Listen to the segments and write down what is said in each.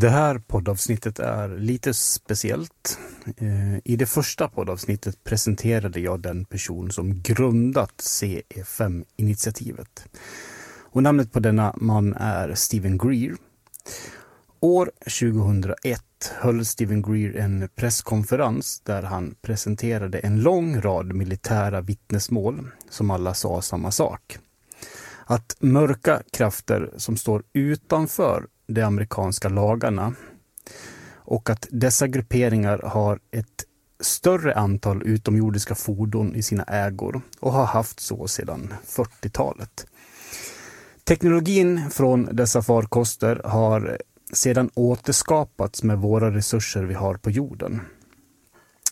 Det här poddavsnittet är lite speciellt. Eh, I det första poddavsnittet presenterade jag den person som grundat CE5-initiativet. Och namnet på denna man är Stephen Greer. År 2001 höll Stephen Greer en presskonferens där han presenterade en lång rad militära vittnesmål som alla sa samma sak. Att mörka krafter som står utanför de amerikanska lagarna och att dessa grupperingar har ett större antal utomjordiska fordon i sina ägor och har haft så sedan 40-talet. Teknologin från dessa farkoster har sedan återskapats med våra resurser vi har på jorden.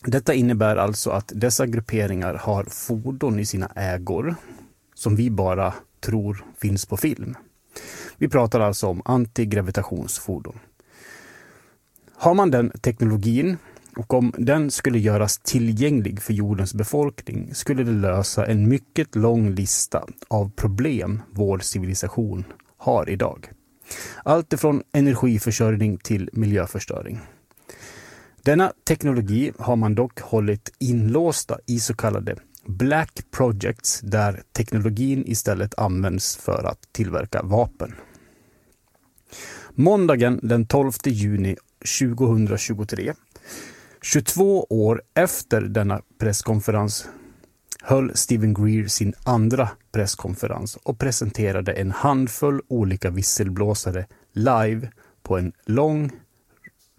Detta innebär alltså att dessa grupperingar har fordon i sina ägor som vi bara tror finns på film. Vi pratar alltså om antigravitationsfordon. Har man den teknologin och om den skulle göras tillgänglig för jordens befolkning skulle det lösa en mycket lång lista av problem vår civilisation har idag. Allt ifrån energiförsörjning till miljöförstöring. Denna teknologi har man dock hållit inlåsta i så kallade Black Projects där teknologin istället används för att tillverka vapen. Måndagen den 12 juni 2023, 22 år efter denna presskonferens, höll Stephen Greer sin andra presskonferens och presenterade en handfull olika visselblåsare live på en lång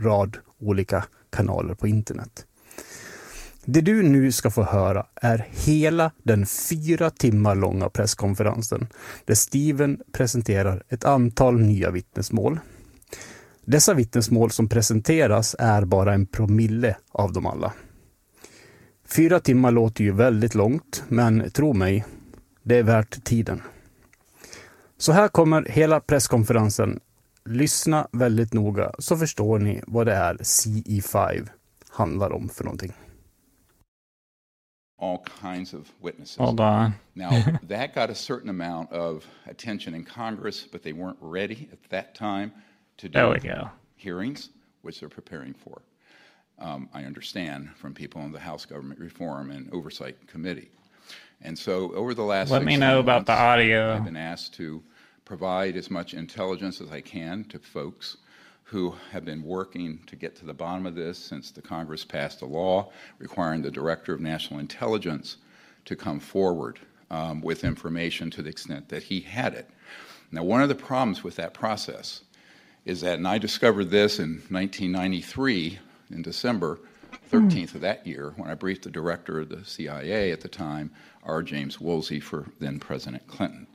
rad olika kanaler på internet. Det du nu ska få höra är hela den fyra timmar långa presskonferensen där Steven presenterar ett antal nya vittnesmål. Dessa vittnesmål som presenteras är bara en promille av dem alla. Fyra timmar låter ju väldigt långt, men tro mig, det är värt tiden. Så här kommer hela presskonferensen. Lyssna väldigt noga så förstår ni vad det är CE5 handlar om för någonting. All kinds of witnesses. Hold on. now, that got a certain amount of attention in Congress, but they weren't ready at that time to do There we go. hearings, which they're preparing for. Um, I understand from people on the House Government Reform and Oversight Committee. And so, over the last Let me know about the audio. I've been asked to provide as much intelligence as I can to folks who have been working to get to the bottom of this since the Congress passed a law requiring the Director of National Intelligence to come forward um, with information to the extent that he had it. Now, one of the problems with that process is that, and I discovered this in 1993 in December 13th of that year when I briefed the director of the CIA at the time, R. James Woolsey, for then President Clinton.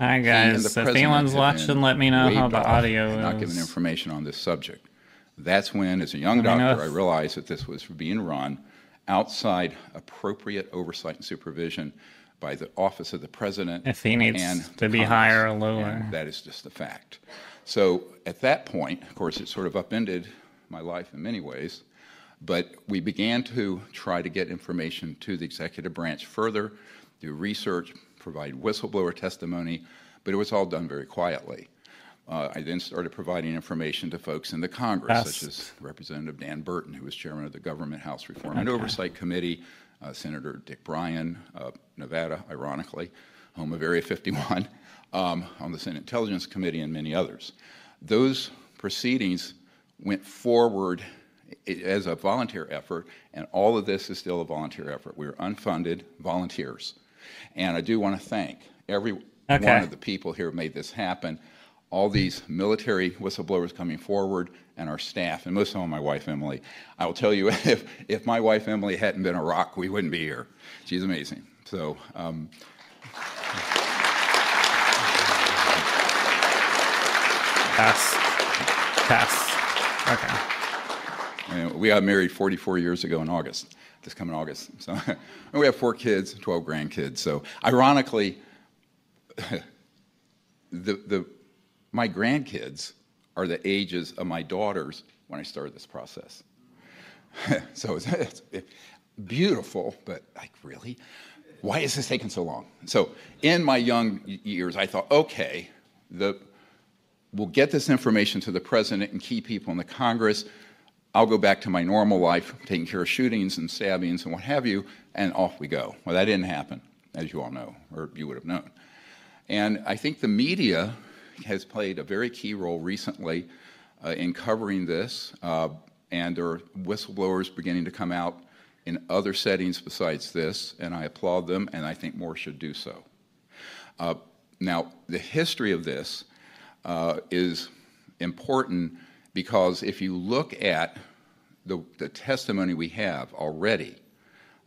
Hi guys, if anyone's watching, let me know how the audio and Not given is. information on this subject. That's when, as a young Let doctor, I realized that this was being run outside appropriate oversight and supervision by the office of the president. If he needs and to be Congress. higher or lower. And that is just the fact. So at that point, of course, it sort of upended my life in many ways. But we began to try to get information to the executive branch further, do research, provide whistleblower testimony, but it was all done very quietly. Uh, I then started providing information to folks in the Congress, such as Representative Dan Burton, who was chairman of the Government House Reform and Oversight Committee, uh, Senator Dick Bryan, uh, Nevada, ironically, home of Area 51, um, on the Senate Intelligence Committee, and many others. Those proceedings went forward as a volunteer effort, and all of this is still a volunteer effort. We're unfunded volunteers. And I do want to thank every Okay. one of the people here who made this happen, all these military whistleblowers coming forward, and our staff, and most of all my wife Emily. I will tell you, if, if my wife Emily hadn't been a rock, we wouldn't be here. She's amazing. So, um, Pass. Pass. Okay. And we got married 44 years ago in August, this coming August. So we have four kids, 12 grandkids. So ironically, the, the, my grandkids are the ages of my daughters when I started this process. so it's, it's beautiful, but like, really? Why is this taking so long? So in my young years, I thought, okay, the we'll get this information to the president and key people in the Congress. I'll go back to my normal life, taking care of shootings and stabbings and what have you, and off we go. Well, that didn't happen, as you all know, or you would have known. And I think the media has played a very key role recently uh, in covering this, uh, and there are whistleblowers beginning to come out in other settings besides this, and I applaud them, and I think more should do so. Uh, now, the history of this uh, is important because if you look at the, the testimony we have already,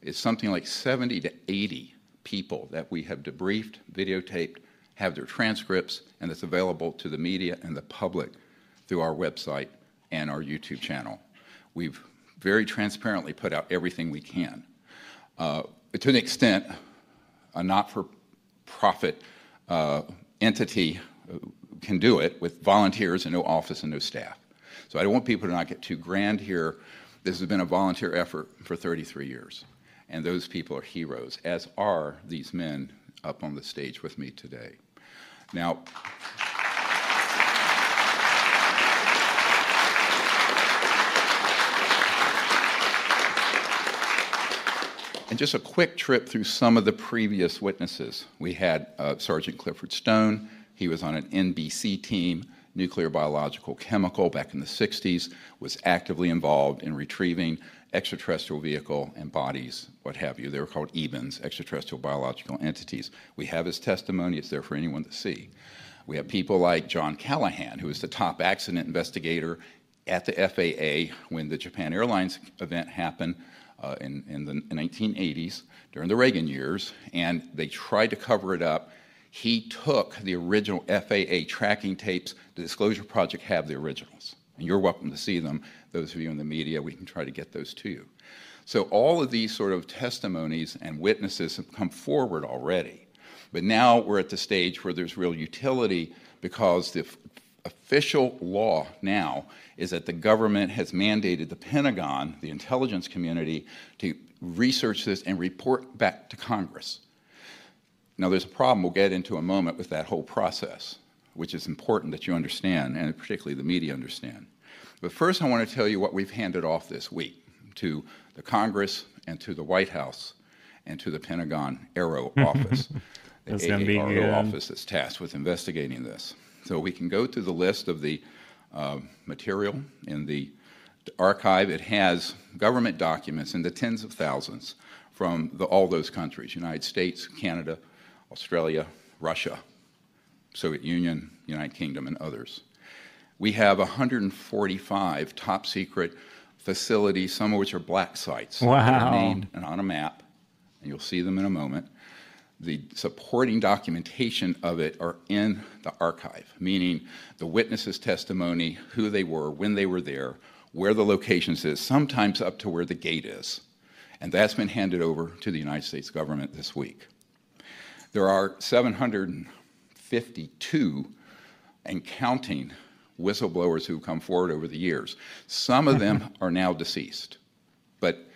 it's something like 70 to 80 people that we have debriefed, videotaped, have their transcripts, and it's available to the media and the public through our website and our YouTube channel. We've very transparently put out everything we can. Uh, to an extent, a not for profit uh, entity can do it with volunteers and no office and no staff. So I don't want people to not get too grand here. This has been a volunteer effort for 33 years. And those people are heroes, as are these men up on the stage with me today. Now, and just a quick trip through some of the previous witnesses. We had uh, Sergeant Clifford Stone. He was on an NBC team, nuclear, biological, chemical, back in the 60s, was actively involved in retrieving extraterrestrial vehicle and bodies, what have you. They were called EBINs, extraterrestrial biological entities. We have his testimony, it's there for anyone to see. We have people like John Callahan, who was the top accident investigator at the FAA when the Japan Airlines event happened uh, in, in the 1980s during the Reagan years, and they tried to cover it up. He took the original FAA tracking tapes. The Disclosure Project have the originals, and you're welcome to see them. Those of you in the media, we can try to get those to you. So all of these sort of testimonies and witnesses have come forward already. But now we're at the stage where there's real utility because the f- official law now is that the government has mandated the Pentagon, the intelligence community, to research this and report back to Congress. Now, there's a problem we'll get into a moment with that whole process, which is important that you understand, and particularly the media understand. But first, I want to tell you what we've handed off this week to the Congress and to the White House and to the Pentagon AARO office, the AARO office that's tasked with investigating this. So we can go through the list of the uh, material in the archive. It has government documents in the tens of thousands from the, all those countries United States, Canada, Australia, Russia, Soviet Union, United Kingdom, and others. We have 145 top secret facilities, some of which are black sites. Wow. named and on a map, and you'll see them in a moment the supporting documentation of it are in the archive, meaning the witnesses' testimony, who they were, when they were there, where the locations is, sometimes up to where the gate is. And that's been handed over to the United States government this week. There are 752 and counting whistleblowers who've come forward over the years. Some of them are now deceased, but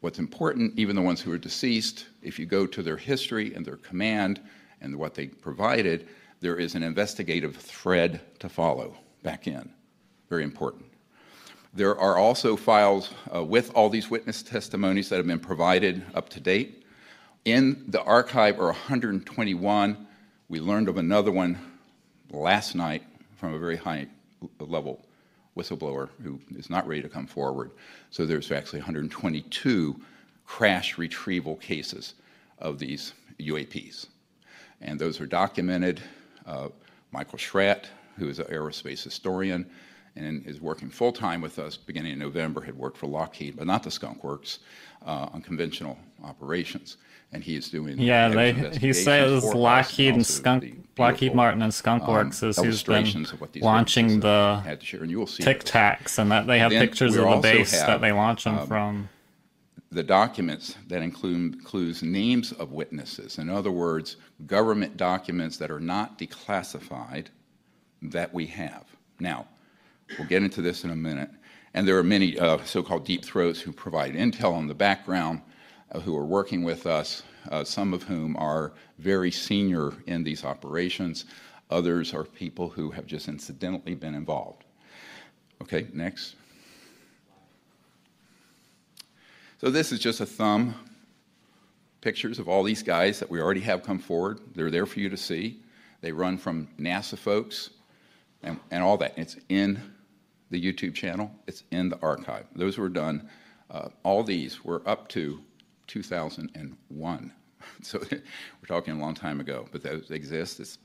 What's important, even the ones who are deceased, if you go to their history and their command and what they provided, there is an investigative thread to follow back in. Very important. There are also files uh, with all these witness testimonies that have been provided up to date. In the archive are 121. We learned of another one last night from a very high level whistleblower who is not ready to come forward. So there's actually 122 crash retrieval cases of these UAPs. And those are documented. Uh, Michael Schratt, who is an aerospace historian and is working full time with us beginning in November, had worked for Lockheed, but not the Skunk Works, uh, on conventional operations and he is doing yeah they he says lockheed and skunk lockheed martin and skunkworks um, is who's been launching the and you will see tic tacs and that they have pictures of the base have, that they launch them um, from. the documents that include includes names of witnesses. In other words government documents that are not declassified that we have. Now we'll get into this in a minute. And there are many uh, so-called deep throats who provide intel on the background who are working with us, uh, some of whom are very senior in these operations. Others are people who have just incidentally been involved. Okay, next. So this is just a thumb pictures of all these guys that we already have come forward. They're there for you to see. They run from NASA folks and, and all that. It's in the YouTube channel, it's in the archive. Those were done, uh, all these were up to 2001. So we're talking a long time ago, but those exist. It's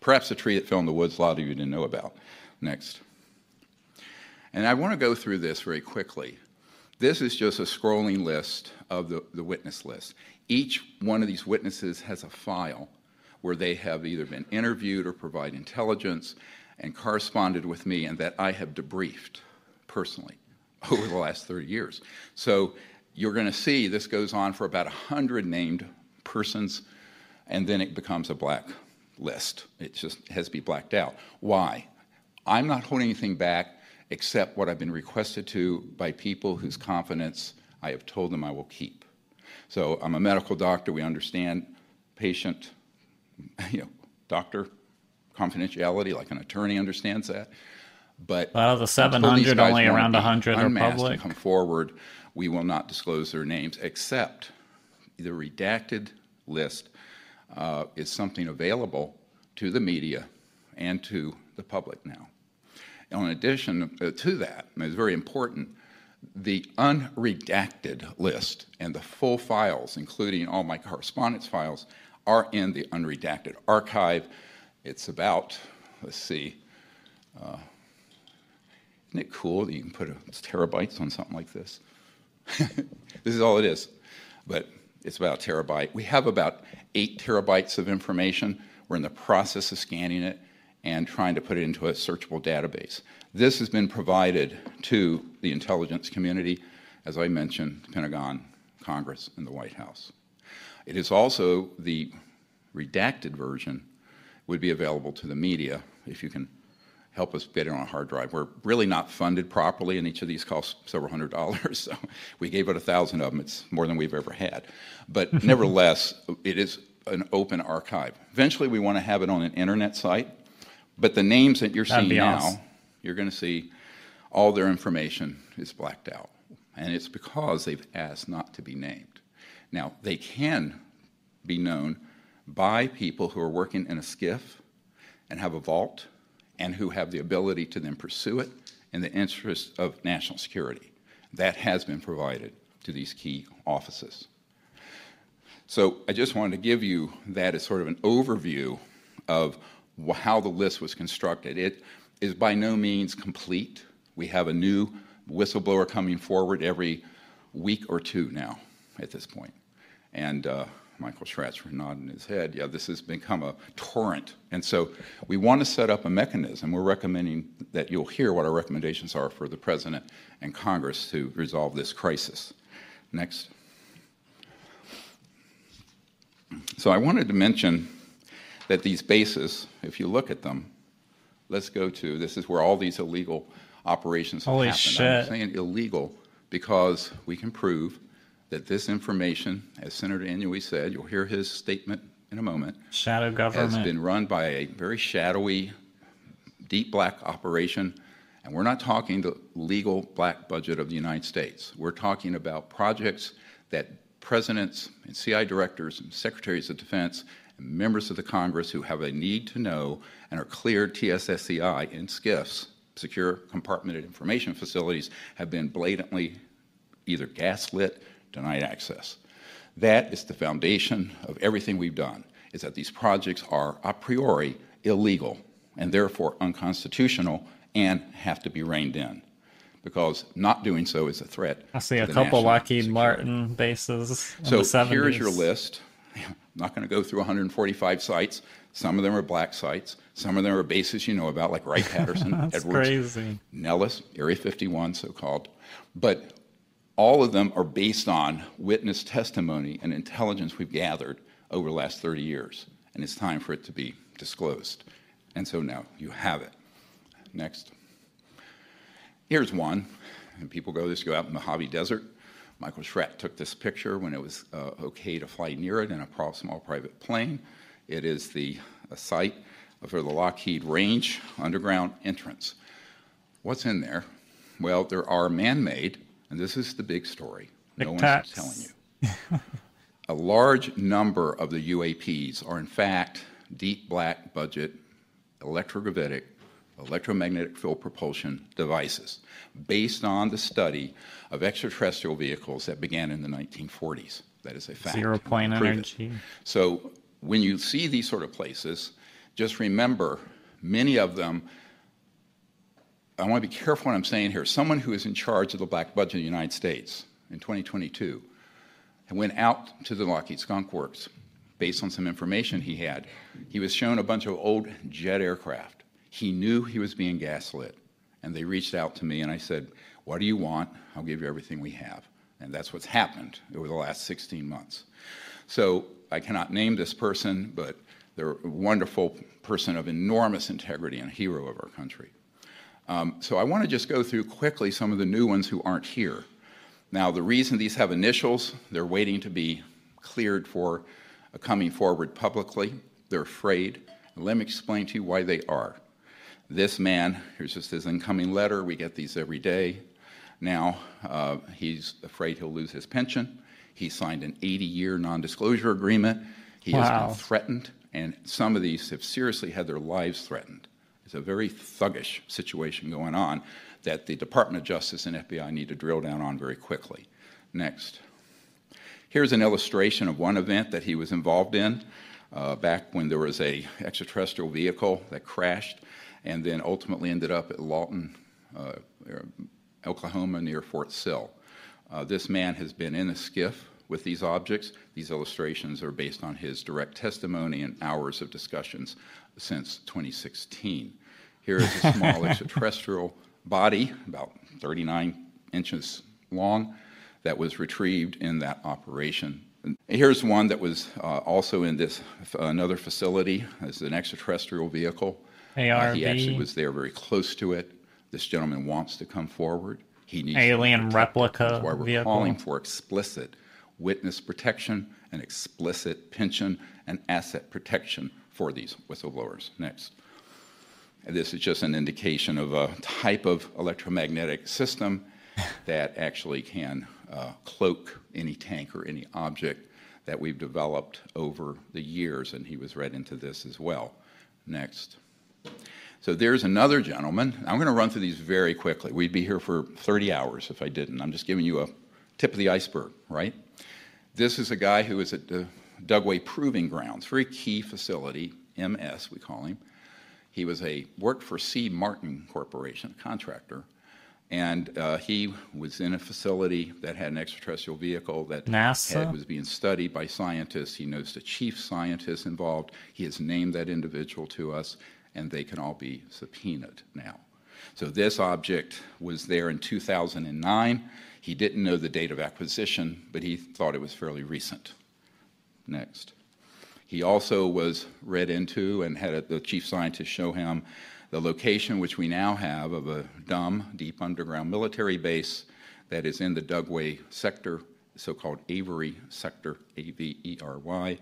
perhaps a tree that fell in the woods a lot of you didn't know about. Next. And I want to go through this very quickly. This is just a scrolling list of the, the witness list. Each one of these witnesses has a file where they have either been interviewed or provide intelligence and corresponded with me and that I have debriefed personally over the last 30 years. So you're going to see this goes on for about 100 named persons, and then it becomes a black list. It just has to be blacked out. Why? I'm not holding anything back except what I've been requested to by people whose confidence I have told them I will keep. So I'm a medical doctor. We understand patient, you know, doctor confidentiality, like an attorney understands that. But out of the 700, only around 100 are public. come forward, we will not disclose their names, except the redacted list uh, is something available to the media and to the public now. In addition uh, to that, it's very important, the unredacted list and the full files, including all my correspondence files, are in the unredacted archive. It's about, let's see, uh, isn't it cool that you can put a, terabytes on something like this? this is all it is, but it's about a terabyte. We have about eight terabytes of information. We're in the process of scanning it and trying to put it into a searchable database. This has been provided to the intelligence community, as I mentioned, the Pentagon, Congress, and the White House. It is also the redacted version would be available to the media if you can help us get it on a hard drive. We're really not funded properly, and each of these costs several hundred dollars. So we gave out a thousand of them. It's more than we've ever had. But nevertheless, it is an open archive. Eventually, we want to have it on an internet site. But the names that you're seeing now, awesome. you're going to see all their information is blacked out. And it's because they've asked not to be named. Now, they can be known by people who are working in a SCIF and have a vault and who have the ability to then pursue it in the interest of national security. That has been provided to these key offices. So I just wanted to give you that as sort of an overview of how the list was constructed. It is by no means complete. We have a new whistleblower coming forward every week or two now at this point. And uh, Michael Schratzer nodding his head, yeah, this has become a torrent. And so we want to set up a mechanism. We're recommending that you'll hear what our recommendations are for the President and Congress to resolve this crisis. Next. So I wanted to mention that these bases, if you look at them, let's go to this is where all these illegal operations have Holy happened. Shit. I'm saying illegal because we can prove that this information, as Senator Inouye said, you'll hear his statement in a moment, shadow government has been run by a very shadowy, deep black operation. And we're not talking the legal black budget of the United States. We're talking about projects that presidents and CI directors and secretaries of defense and members of the Congress who have a need to know and are cleared TSSCI in SCIFs, secure compartmented information facilities, have been blatantly either gaslit denied access. That is the foundation of everything we've done, is that these projects are a priori illegal and therefore unconstitutional and have to be reined in because not doing so is a threat. I see a couple Lockheed security. Martin bases. so here's your list. I'm not going to go through 145 sites. Some of them are black sites. Some of them are bases you know about, like Wright Patterson, Edwards, crazy. Nellis, Area 51, so called. But all of them are based on witness testimony and intelligence we've gathered over the last 30 years, and it's time for it to be disclosed. And so now you have it. Next. Here's one, and people go this go out in the Mojave Desert. Michael Schratt took this picture when it was uh, okay to fly near it in a small private plane. It is the site for the Lockheed Range underground entrance. What's in there? Well, there are man made, and this is the big story. No one's telling you. a large number of the UAPs are, in fact, deep black budget electrogravitic electromagnetic field propulsion devices based on the study of extraterrestrial vehicles that began in the 1940s. That is a fact. Zero point energy. It. So when you see these sort of places, just remember many of them. I want to be careful what I'm saying here. Someone who is in charge of the black budget in the United States in 2022 went out to the Lockheed Skunk Works based on some information he had. He was shown a bunch of old jet aircraft. He knew he was being gaslit. And they reached out to me, and I said, What do you want? I'll give you everything we have. And that's what's happened over the last 16 months. So I cannot name this person, but they're a wonderful person of enormous integrity and a hero of our country. Um, so I want to just go through quickly some of the new ones who aren't here. Now, the reason these have initials, they're waiting to be cleared for coming forward publicly. They're afraid. let me explain to you why they are. This man, here's just his incoming letter. We get these every day. Now, uh, he's afraid he'll lose his pension. He signed an 80 year non disclosure agreement. He wow. has been threatened, and some of these have seriously had their lives threatened. It's a very thuggish situation going on that the Department of Justice and FBI need to drill down on very quickly. Next. Here's an illustration of one event that he was involved in uh, back when there was a extraterrestrial vehicle that crashed and then ultimately ended up at Lawton, uh, Oklahoma, near Fort Sill. Uh, this man has been in a SCIF with these objects. These illustrations are based on his direct testimony and hours of discussions since 2016. Here is a small extraterrestrial body, about 39 inches long, that was retrieved in that operation. And here's one that was uh, also in this another facility as an extraterrestrial vehicle. Uh, he actually was there very close to it. This gentleman wants to come forward. He needs alien replica. That's why we're vehicle. calling for explicit witness protection and explicit pension and asset protection for these whistleblowers. Next. And this is just an indication of a type of electromagnetic system that actually can uh, cloak any tank or any object that we've developed over the years, and he was read into this as well. Next. So there's another gentleman. I'm going to run through these very quickly. We'd be here for 30 hours if I didn't. I'm just giving you a tip of the iceberg, right? This is a guy who is at the Dugway Proving Grounds, very key facility, MS we call him. He was a worked for C. Martin Corporation, a contractor, and uh, he was in a facility that had an extraterrestrial vehicle that NASA? Had, was being studied by scientists. He knows the chief scientist involved. He has named that individual to us, and they can all be subpoenaed now. So this object was there in 2009. He didn't know the date of acquisition, but he thought it was fairly recent. Next. He also was read into and had a, the chief scientist show him the location which we now have of a DUMB, deep underground military base, that is in the Dugway sector, so called Avery sector, A V E R Y.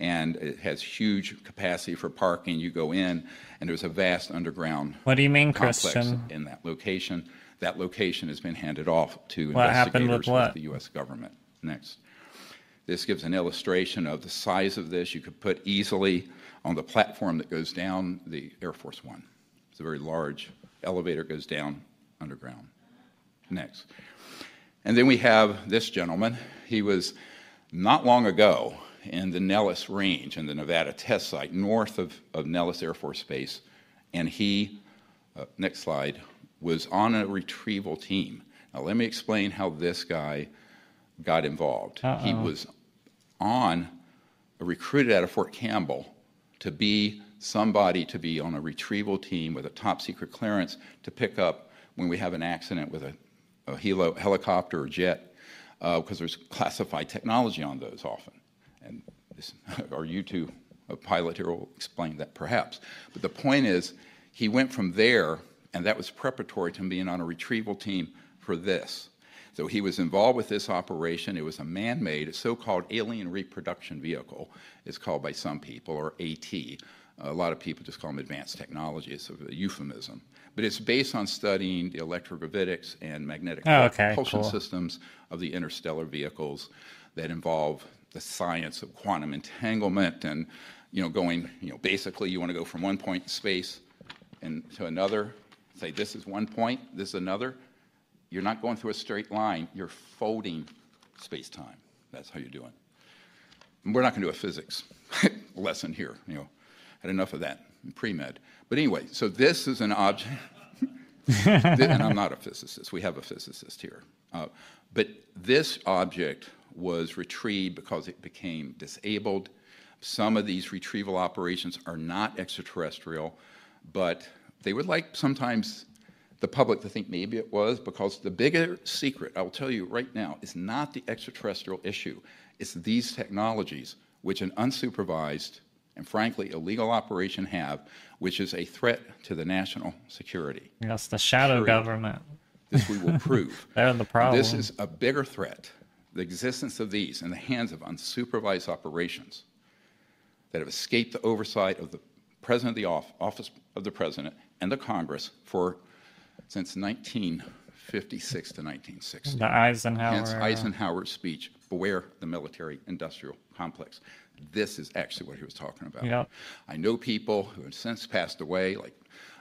And it has huge capacity for parking. You go in, and there's a vast underground. What do you mean, Christian? In that location, that location has been handed off to what investigators with the U.S. government. Next. This gives an illustration of the size of this. You could put easily on the platform that goes down the Air Force One. It's a very large elevator goes down underground. Next. And then we have this gentleman. He was not long ago in the Nellis Range in the Nevada test site north of, of Nellis Air Force Base. And he, uh, next slide, was on a retrieval team. Now, let me explain how this guy got involved. Uh-oh. He was on, recruited out of Fort Campbell to be somebody to be on a retrieval team with a top secret clearance to pick up when we have an accident with a, a helo, helicopter or jet, because uh, there's classified technology on those often. And this, our U2 pilot here will explain that perhaps. But the point is, he went from there, and that was preparatory to being on a retrieval team for this. So he was involved with this operation. It was a man made, so called alien reproduction vehicle, it's called by some people, or AT A lot of people just call them advanced technology. It's a euphemism. But it's based on studying the electrogravitics and magnetic oh, okay, propulsion cool. systems of the interstellar vehicles that involve the science of quantum entanglement and you know going you know basically you want to go from one point in space and to another say this is one point this is another you're not going through a straight line. You're folding space-time. That's how you're doing. We're not going to do a physics lesson here you know. I had enough of that in pre-med. But anyway so this is an object and i'm not a physicist. We have a physicist here. Uh, but this object was retrieved because it became disabled. Some of these retrieval operations are not extraterrestrial, but they would like sometimes the public to think maybe it was because the bigger secret, I will tell you right now, is not the extraterrestrial issue. It's these technologies which an unsupervised and frankly illegal operation have, which is a threat to the national security. Yes, the shadow Period. government. This we will prove. They're the problem. This is a bigger threat the existence of these in the hands of unsupervised operations that have escaped the oversight of the President of the Office of the President and the Congress for since 1956 to 1960. The Eisenhower. Hence Eisenhower's speech, beware the military industrial complex. This is actually what he was talking about. Yep. I know people who have since passed away, like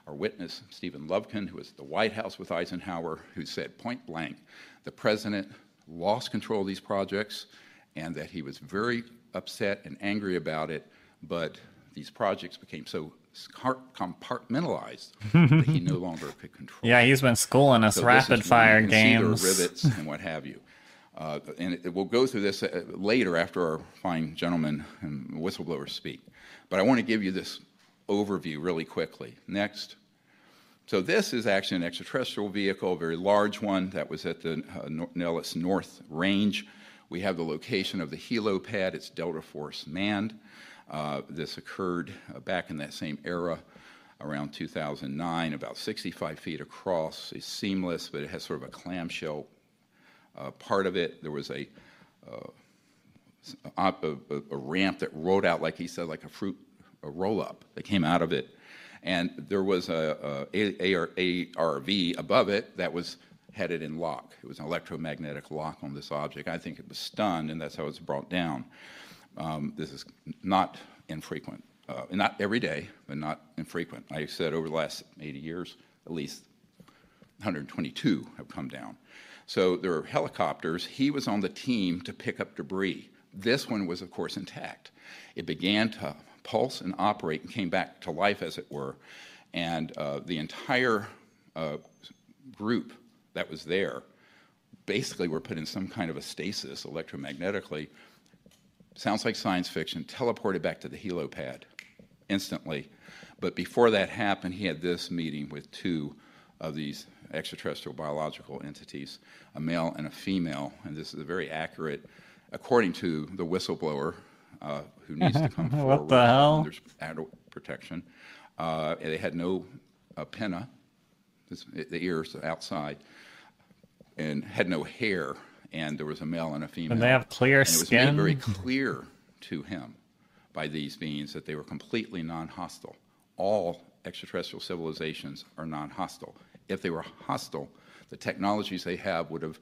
our witness, Stephen Lovekin, who was at the White House with Eisenhower, who said point blank, the president lost control of these projects and that he was very upset and angry about it, but these projects became so compartmentalized that he no longer could control. Yeah, he's been schooling us so rapid fire games, rivets and what have you. Uh, and it, we'll go through this uh, later after our fine gentlemen and whistleblowers speak. But I want to give you this overview really quickly. Next. So this is actually an extraterrestrial vehicle, a very large one that was at the uh, Nellis North Range. We have the location of the helipad. It's Delta Force manned. Uh, this occurred uh, back in that same era, around 2009, about 65 feet across. It's seamless, but it has sort of a clamshell uh, part of it. There was a, uh, a, a, a ramp that rolled out, like he said, like a fruit a roll up that came out of it and there was a, a, a ARV above it that was headed in lock. It was an electromagnetic lock on this object. I think it was stunned, and that's how it was brought down. Um, this is not infrequent, uh, not every day, but not infrequent. I said over the last 80 years, at least 122 have come down. So there are helicopters. He was on the team to pick up debris. This one was, of course, intact. It began to pulse and operate and came back to life, as it were. And uh, the entire uh, group that was there basically were put in some kind of a stasis electromagnetically. Sounds like science fiction, teleported back to the helipad instantly. But before that happened, he had this meeting with two of these extraterrestrial biological entities, a male and a female. And this is a very accurate, according to the whistleblower uh, who needs to come forward. what the hell? There's adult protection. Uh, they had no uh, pinna, the ears outside, and had no hair. And there was a male and a female. And they have clear skin. It was made very clear to him by these beings that they were completely non-hostile. All extraterrestrial civilizations are non-hostile. If they were hostile, the technologies they have would have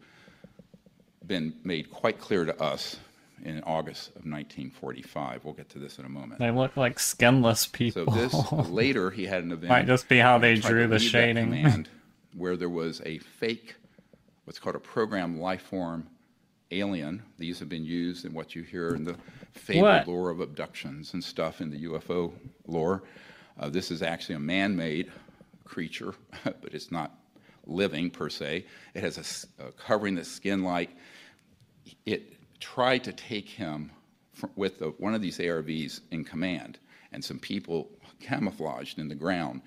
been made quite clear to us in August of 1945. We'll get to this in a moment. They look like skinless people. So this later he had an event. Might just be how they drew the shading. Command, where there was a fake, what's called a program life form alien. These have been used in what you hear in the fabled lore of abductions and stuff in the UFO lore. Uh, this is actually a man-made creature, but it's not living per se. It has a, a covering that's skin-like. It tried to take him with the, one of these ARVs in command, and some people camouflaged in the ground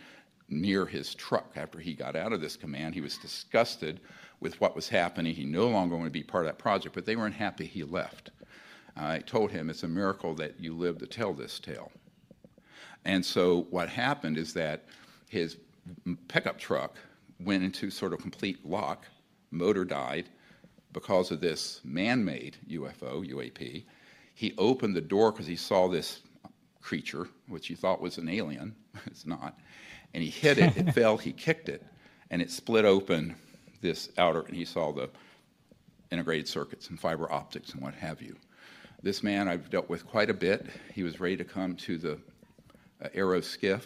near his truck after he got out of this command. He was disgusted with what was happening. He no longer wanted to be part of that project, but they weren't happy he left. Uh, I told him it's a miracle that you lived to tell this tale. And so what happened is that his pickup truck went into sort of complete lock, motor died, because of this man made UFO, UAP. He opened the door because he saw this creature, which he thought was an alien. it's not. And he hit it, it fell, he kicked it, and it split open this outer, and he saw the integrated circuits and fiber optics and what have you. This man I've dealt with quite a bit. He was ready to come to the uh, AARO SCIF.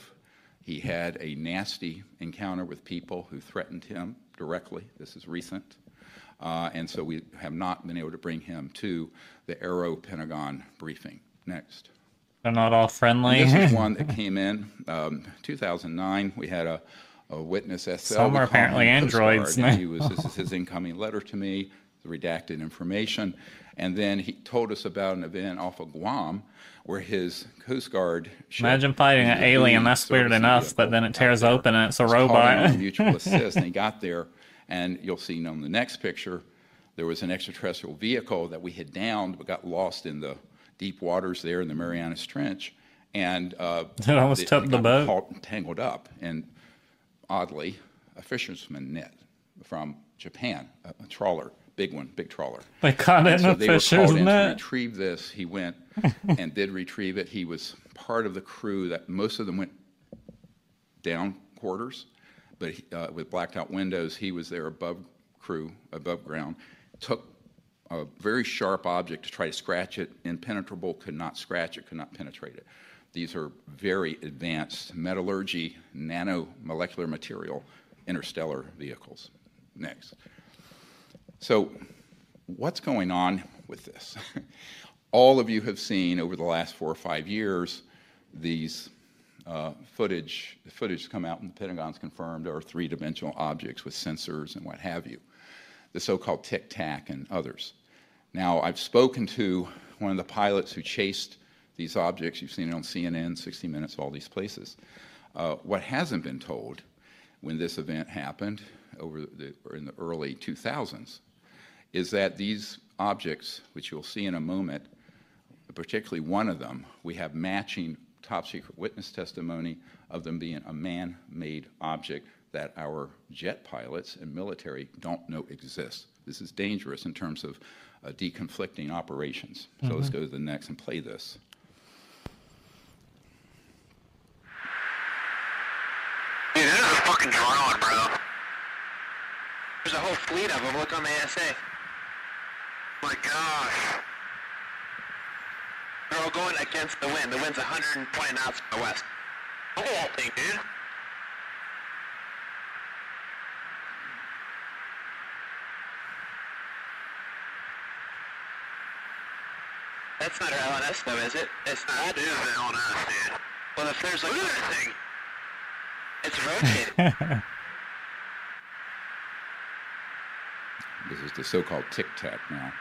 He had a nasty encounter with people who threatened him directly. This is recent. Uh, and so we have not been able to bring him to the AARO Pentagon briefing. Next. They're not all friendly. And this is one that came in um, 2009. We had a, a witness SL. Some are apparently androids. He was, this is his incoming letter to me, the redacted information. And then he told us about an event off of Guam where his Coast Guard. Imagine fighting an alien. That's weird enough, but then it tears open and it's a robot. mutual assist. And he got there, and you'll see on the next picture, there was an extraterrestrial vehicle that we had downed but got lost in the deep waters there in the Marianas Trench. And uh, it almost it, took the boat. Tangled up. And oddly, a fisherman net from Japan, a, a trawler big one, big trawler. They caught it in so a they fisher's were net. To retrieve this, he went and did retrieve it. He was part of the crew that most of them went down quarters, but he, uh, with blacked out windows, he was there above crew, above ground. Took a very sharp object to try to scratch it, impenetrable, could not scratch it, could not penetrate it. These are very advanced metallurgy, nanomolecular material, interstellar vehicles. Next. So, what's going on with this? All of you have seen over the last four or five years these uh, footage, the footage come out and the Pentagon's confirmed are three dimensional objects with sensors and what have you, the so called tic tac and others. Now, I've spoken to one of the pilots who chased these objects. You've seen it on CNN, 60 Minutes, all these places. Uh, what hasn't been told when this event happened over the, in the early 2000s is that these objects, which you'll see in a moment, particularly one of them, we have matching top secret witness testimony of them being a man made object that our jet pilots and military don't know exists. This is dangerous in terms of uh, deconflicting operations. So mm-hmm. let's go to the next and play this. Dude, this is a fucking drone, bro. There's a whole fleet of them. Look on the ASA my gosh. They're all going against the wind. The wind's 120 knots from the west. Look at that thing, dude. That's not our LNS though, is it? It's not. That is the LNS, dude. Well, if there's like... Look at that thing! It's rotating. this is the so-called tic-tac now.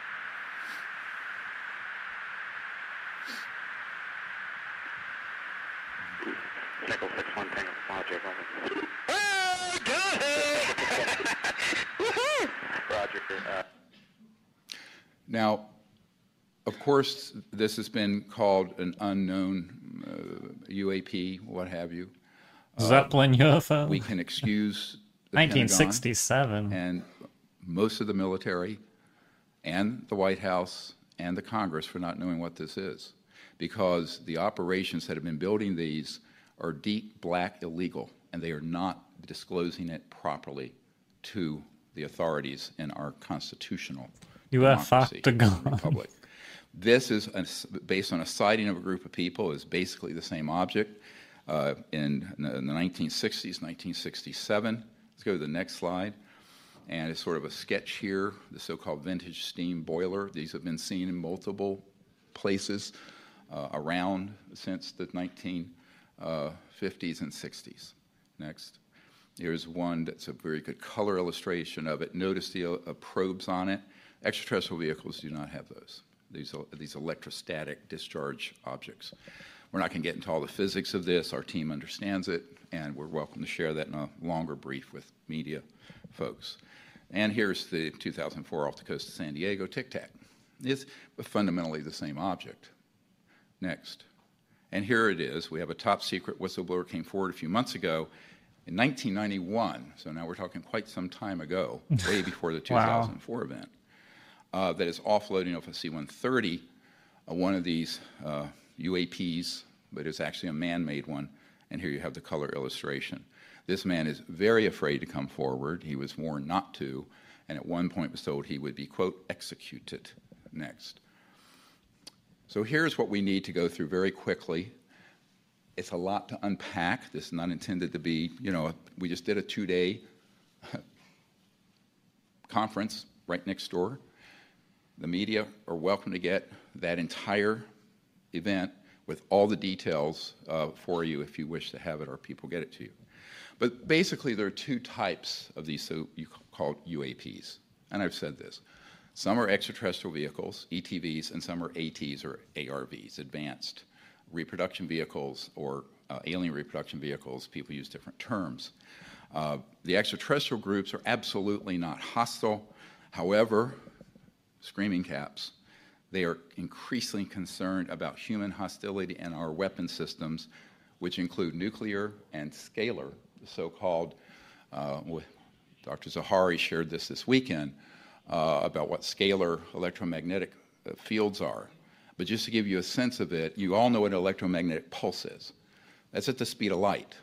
Nickel 6-1 Tango Roger, over. Oh, got it! Roger. Uh, now, of course, this has been called an unknown uh, UAP, what have you. Zeppelin UFO. We can excuse 1967 and most of the military and the White House and the Congress for not knowing what this is, because the operations that have been building these are deep black illegal, and they are not disclosing it properly to the authorities in our constitutional U.S. republic. This is based on a sighting of a group of people. is basically the same object uh, in, in, the 1960s, 1967. Let's go to the next slide. And it's sort of a sketch here, the so-called vintage steam boiler. These have been seen in multiple places uh, around since the 19 uh, 50s and 60s. Next. Here's one that's a very good color illustration of it. Notice the uh, probes on it. Extraterrestrial vehicles do not have those. These, these electrostatic discharge objects. We're not going to get into all the physics of this. Our team understands it, and we're welcome to share that in a longer brief with media folks. And here's the 2004 off the coast of San Diego Tic Tac. It's fundamentally the same object. Next. And here it is. We have a top secret whistleblower came forward a few months ago in 1991. So now we're talking quite some time ago, way before the 2004 wow. event, uh, that is offloading of a C 130, uh, one of these uh, UAPs, but it's actually a man-made one, and here you have the color illustration. This man is very afraid to come forward. He was warned not to, and at one point was told he would be, quote, executed next. So here's what we need to go through very quickly. It's a lot to unpack. This is not intended to be, you know, we just did a two day conference right next door. The media are welcome to get that entire event with all the details uh, for you if you wish to have it or people get it to you. But basically, there are two types of these so you call UAPs. And I've said this. Some are extraterrestrial vehicles, ETVs, and some are ATs or ARVs, advanced reproduction vehicles or uh, alien reproduction vehicles. People use different terms. Uh, the extraterrestrial groups are absolutely not hostile. However, screaming caps, they are increasingly concerned about human hostility and our weapon systems, which include nuclear and scalar, the so called, uh, Dr. Zahari shared this this weekend uh, about what scalar electromagnetic uh, fields are. But just to give you a sense of it, you all know what an electromagnetic pulse is. That's at the speed of light.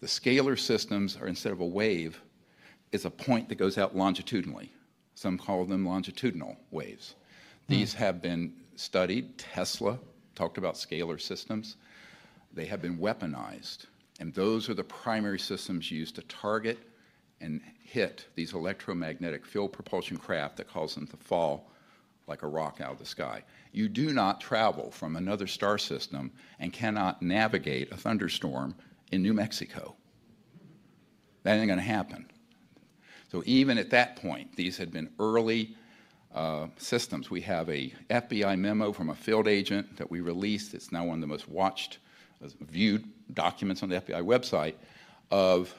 The scalar systems are instead of a wave, is a point that goes out longitudinally. Some call them longitudinal waves. These hmm. have been studied. Tesla talked about scalar systems. They have been weaponized. And those are the primary systems used to target and hit these electromagnetic field propulsion craft that cause them to fall like a rock out of the sky. You do not travel from another star system and cannot navigate a thunderstorm in New Mexico. That ain't going to happen. So even at that point, these had been early uh, systems. We have a FBI memo from a field agent that we released. It's now one of the most watched, viewed documents on the FBI website of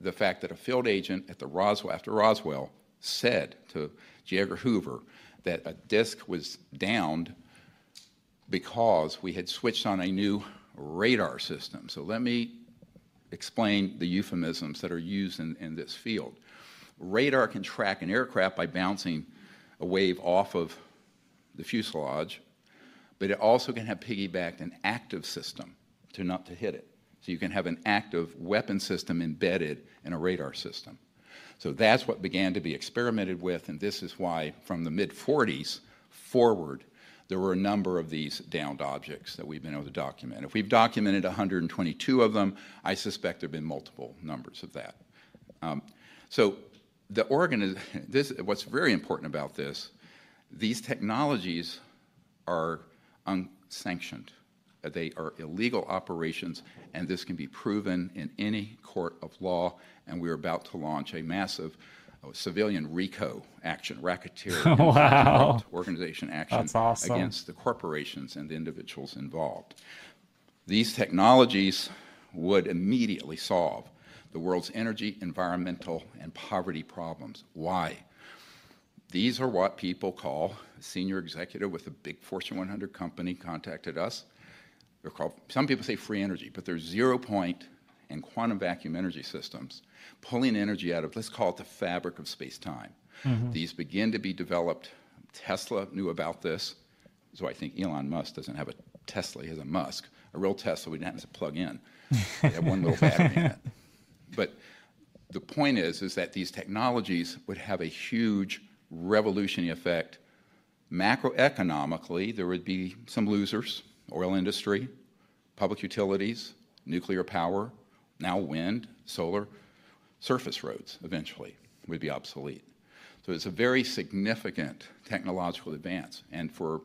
the fact that a field agent at the Roswell, after Roswell, said to J. Edgar Hoover that a disk was downed because we had switched on a new radar system. So let me explain the euphemisms that are used in, in this field. Radar can track an aircraft by bouncing a wave off of the fuselage, but it also can have piggybacked an active system to not to hit it. So you can have an active weapon system embedded in a radar system. So that's what began to be experimented with, and this is why from the mid 40s forward, there were a number of these downed objects that we've been able to document. If we've documented 122 of them, I suspect there have been multiple numbers of that. Um, so the organ this what's very important about this, these technologies are unsanctioned. They are illegal operations, and this can be proven in any court of law. And we're about to launch a massive uh, civilian RICO action, racketeer wow. organization action awesome. against the corporations and the individuals involved. These technologies would immediately solve the world's energy, environmental, and poverty problems. Why? These are what people call a senior executive with a big Fortune 100 company contacted us they're called, some people say free energy, but they're zero point and quantum vacuum energy systems pulling energy out of, let's call it the fabric of space time. Mm-hmm. These begin to be developed. Tesla knew about this, so I think Elon Musk doesn't have a Tesla, he has a Musk. A real Tesla, we didn't have to plug in. We have one little battery in it. But the point is, is that these technologies would have a huge revolutionary effect. Macroeconomically, there would be some losers, oil industry, public utilities, nuclear power, now wind, solar, surface roads eventually would be obsolete. So it's a very significant technological advance. And for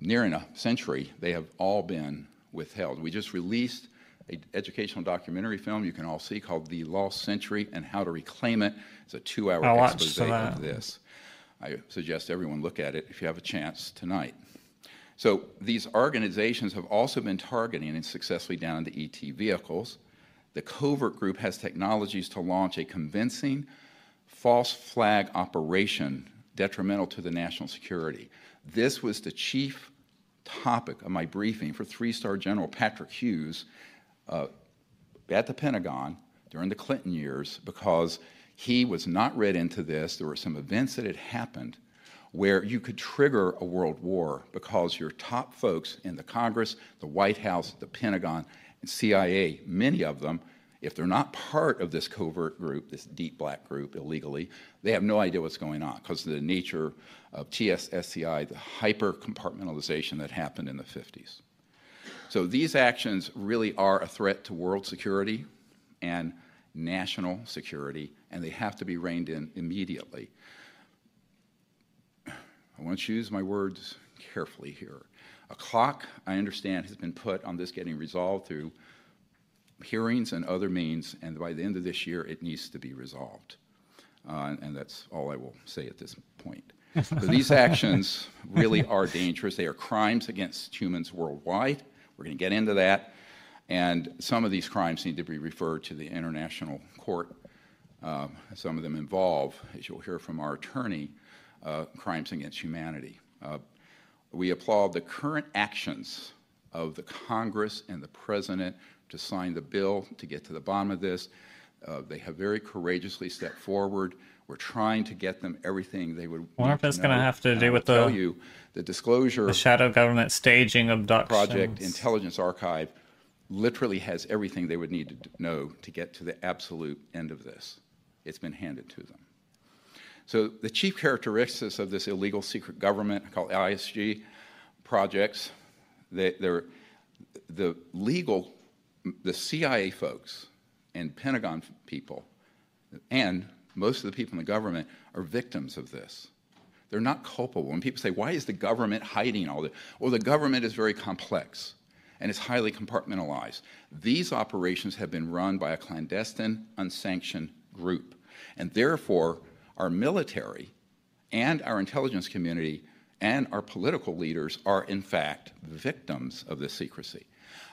nearing a century, they have all been withheld. We just released an educational documentary film you can all see called The Lost Century and How to Reclaim It. It's a two hour expose of this. I suggest everyone look at it if you have a chance tonight. So these organizations have also been targeting and successfully down the ET vehicles. The covert group has technologies to launch a convincing false flag operation detrimental to the national security. This was the chief topic of my briefing for three star General Patrick Hughes Uh, at the Pentagon during the Clinton years because he was not read into this. There were some events that had happened where you could trigger a world war because your top folks in the Congress, the White House, the Pentagon, and CIA, many of them, if they're not part of this covert group, this deep black group illegally, they have no idea what's going on because of the nature of TSSCI, the hyper compartmentalization that happened in the 50s. So these actions really are a threat to world security and national security, and they have to be reined in immediately. I want to use my words carefully here. A clock, I understand, has been put on this getting resolved through hearings and other means, and by the end of this year, it needs to be resolved. Uh, and that's all I will say at this point. so these actions really are dangerous. They are crimes against humans worldwide. We're going to get into that. And some of these crimes need to be referred to the International Court. Uh, some of them involve, as you'll hear from our attorney, uh, crimes against humanity. Uh, we applaud the current actions of the Congress and the President to sign the bill to get to the bottom of this. Uh, they have very courageously stepped forward. We're trying to get them everything they would. I wonder if it's going to have to do with the you the disclosure. The shadow government staging abductions. Project Intelligence Archive literally has everything they would need to know to get to the absolute end of this. It's been handed to them. So the chief characteristics of this illegal secret government called ISG projects, they, are the legal the CIA folks and Pentagon people and most of the people in the government are victims of this. They're not culpable. When people say, why is the government hiding all this? Well, the government is very complex and it's highly compartmentalized. These operations have been run by a clandestine, unsanctioned group. And therefore, our military and our intelligence community and our political leaders are, in fact, victims of this secrecy.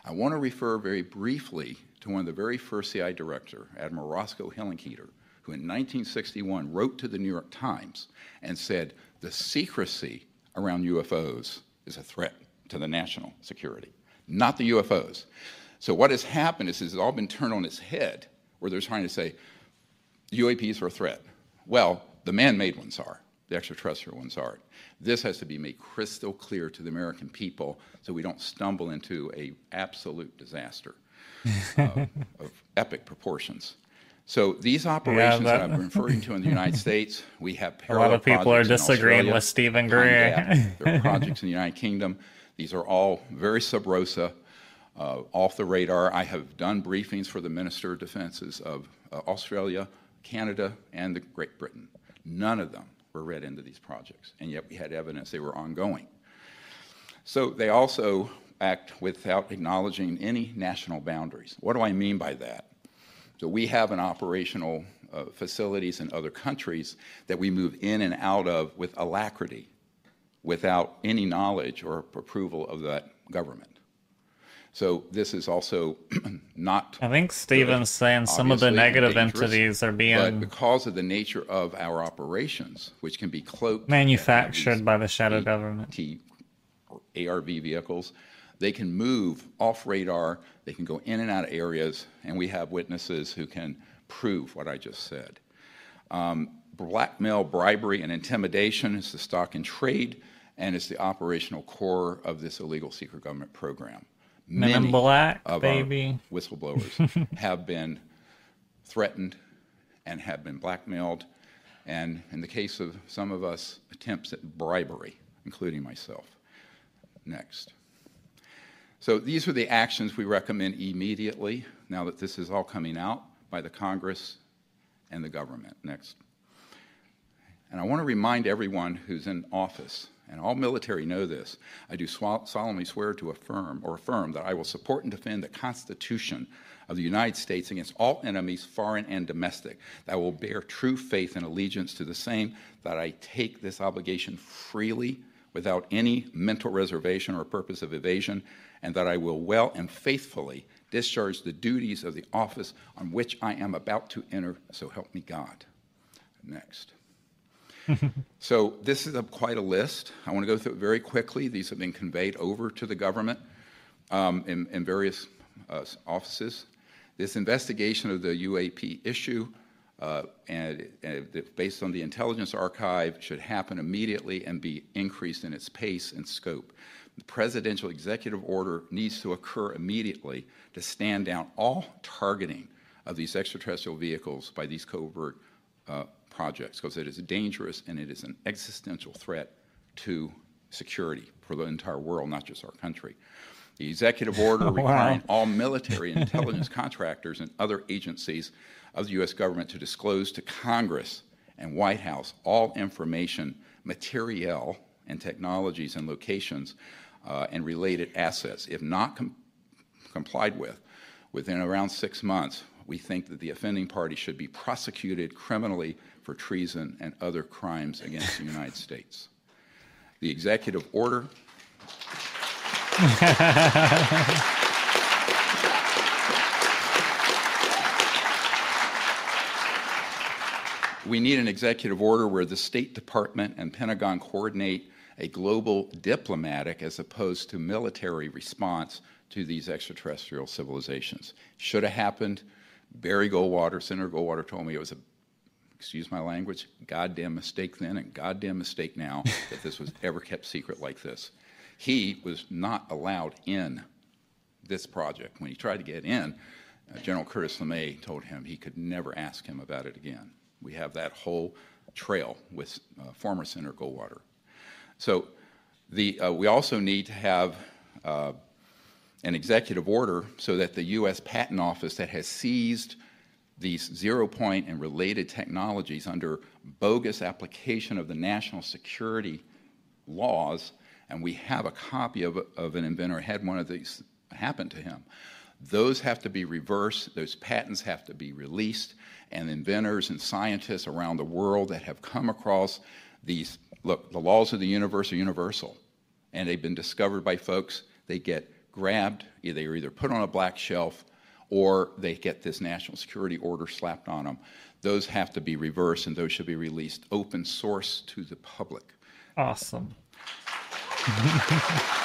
I want to refer very briefly to one of the very first CI director, Admiral Roscoe Hillenkoetter, who in 1961 wrote to the New York Times and said, the secrecy around UFOs is a threat to the national security, not the UFOs. So what has happened is, it's all been turned on its head, where they're trying to say UAPs are a threat. Well, the man-made ones are the extraterrestrial ones aren't. This has to be made crystal clear to the American people so we don't stumble into a absolute disaster uh, of epic proportions. So these operations yeah, that, I'm referring to in the United States, we have a lot of people are disagreeing with Steven Greer. there are projects in the United Kingdom. These are all very sub rosa, uh, off the radar. I have done briefings for the Minister of Defenses of uh, Australia, Canada, and the Great Britain. None of them were read into these projects, and yet we had evidence they were ongoing. So they also act without acknowledging any national boundaries. What do I mean by that? So we have an operational uh, facilities in other countries that we move in and out of with alacrity without any knowledge or approval of that government. So this is also not. I think Steven's saying some of the negative entities are being. But because of the nature of our operations, which can be cloaked, manufactured by the shadow government, ARV vehicles, they can move off radar. They can go in and out of areas, and we have witnesses who can prove what I just said. Um, blackmail, bribery, and intimidation is the stock and trade, and it's the operational core of this illegal secret government program. Men in Black, of baby. whistleblowers have been threatened and have been blackmailed, and in the case of some of us, attempts at bribery, including myself. Next. So these are the actions we recommend immediately, now that this is all coming out by the Congress and the government. Next. And I want to remind everyone who's in office and all military know this, I do solemnly swear to affirm or affirm that I will support and defend the Constitution of the United States against all enemies, foreign and domestic, that I will bear true faith and allegiance to the same, that I take this obligation freely without any mental reservation or purpose of evasion, and that I will well and faithfully discharge the duties of the office on which I am about to enter, so help me God. Next so this is a, quite a list. I want to go through it very quickly. These have been conveyed over to the government um, in, in, various uh, offices. This investigation of the UAP issue uh, and, and based on the intelligence archive should happen immediately and be increased in its pace and scope. The presidential executive order needs to occur immediately to stand down all targeting of these extraterrestrial vehicles by these covert uh, projects because it is dangerous and it is an existential threat to security for the entire world, not just our country. The executive order requiring wow. all military intelligence contractors and other agencies of the U.S. government to disclose to Congress and White House all information, materiel, and technologies and locations uh, and related assets. If not com- complied with within around six months, we think that the offending party should be prosecuted criminally for treason and other crimes against the United States. The executive order. we need an executive order where the State Department and Pentagon coordinate a global diplomatic as opposed to military response to these extraterrestrial civilizations. Should have happened. Barry Goldwater, Senator Goldwater told me it was a, excuse my language, goddamn mistake then and goddamn mistake now that this was ever kept secret like this. He was not allowed in this project. When he tried to get in, uh, General Curtis LeMay told him he could never ask him about it again. We have that whole trail with uh, former Senator Goldwater. So the, uh, we also need to have uh, an executive order so that the U.S. Patent Office that has seized these zero point and related technologies under bogus application of the national security laws, and we have a copy of, of an inventor had one of these happen to him. Those have to be reversed, those patents have to be released, and inventors and scientists around the world that have come across these look, the laws of the universe are universal, and they've been discovered by folks. They get grabbed, they are either put on a black shelf or they get this national security order slapped on them. Those have to be reversed and those should be released open source to the public. Awesome.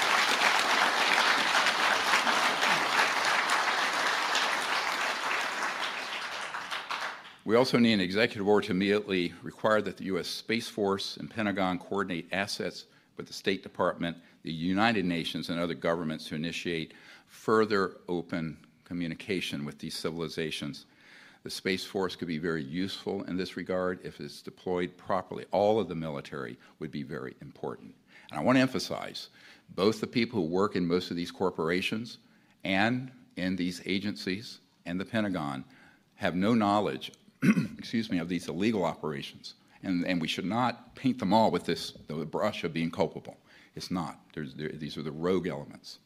We also need an executive order to immediately require that the U.S. Space Force and Pentagon coordinate assets with the State Department, the United Nations, and other governments to initiate further open communication with these civilizations. The Space Force could be very useful in this regard if it's deployed properly. All of the military would be very important. And I want to emphasize both the people who work in most of these corporations and in these agencies and the Pentagon have no knowledge excuse me, of these illegal operations. And, and we should not paint them all with this the brush of being culpable. It's not. these are the rogue elements.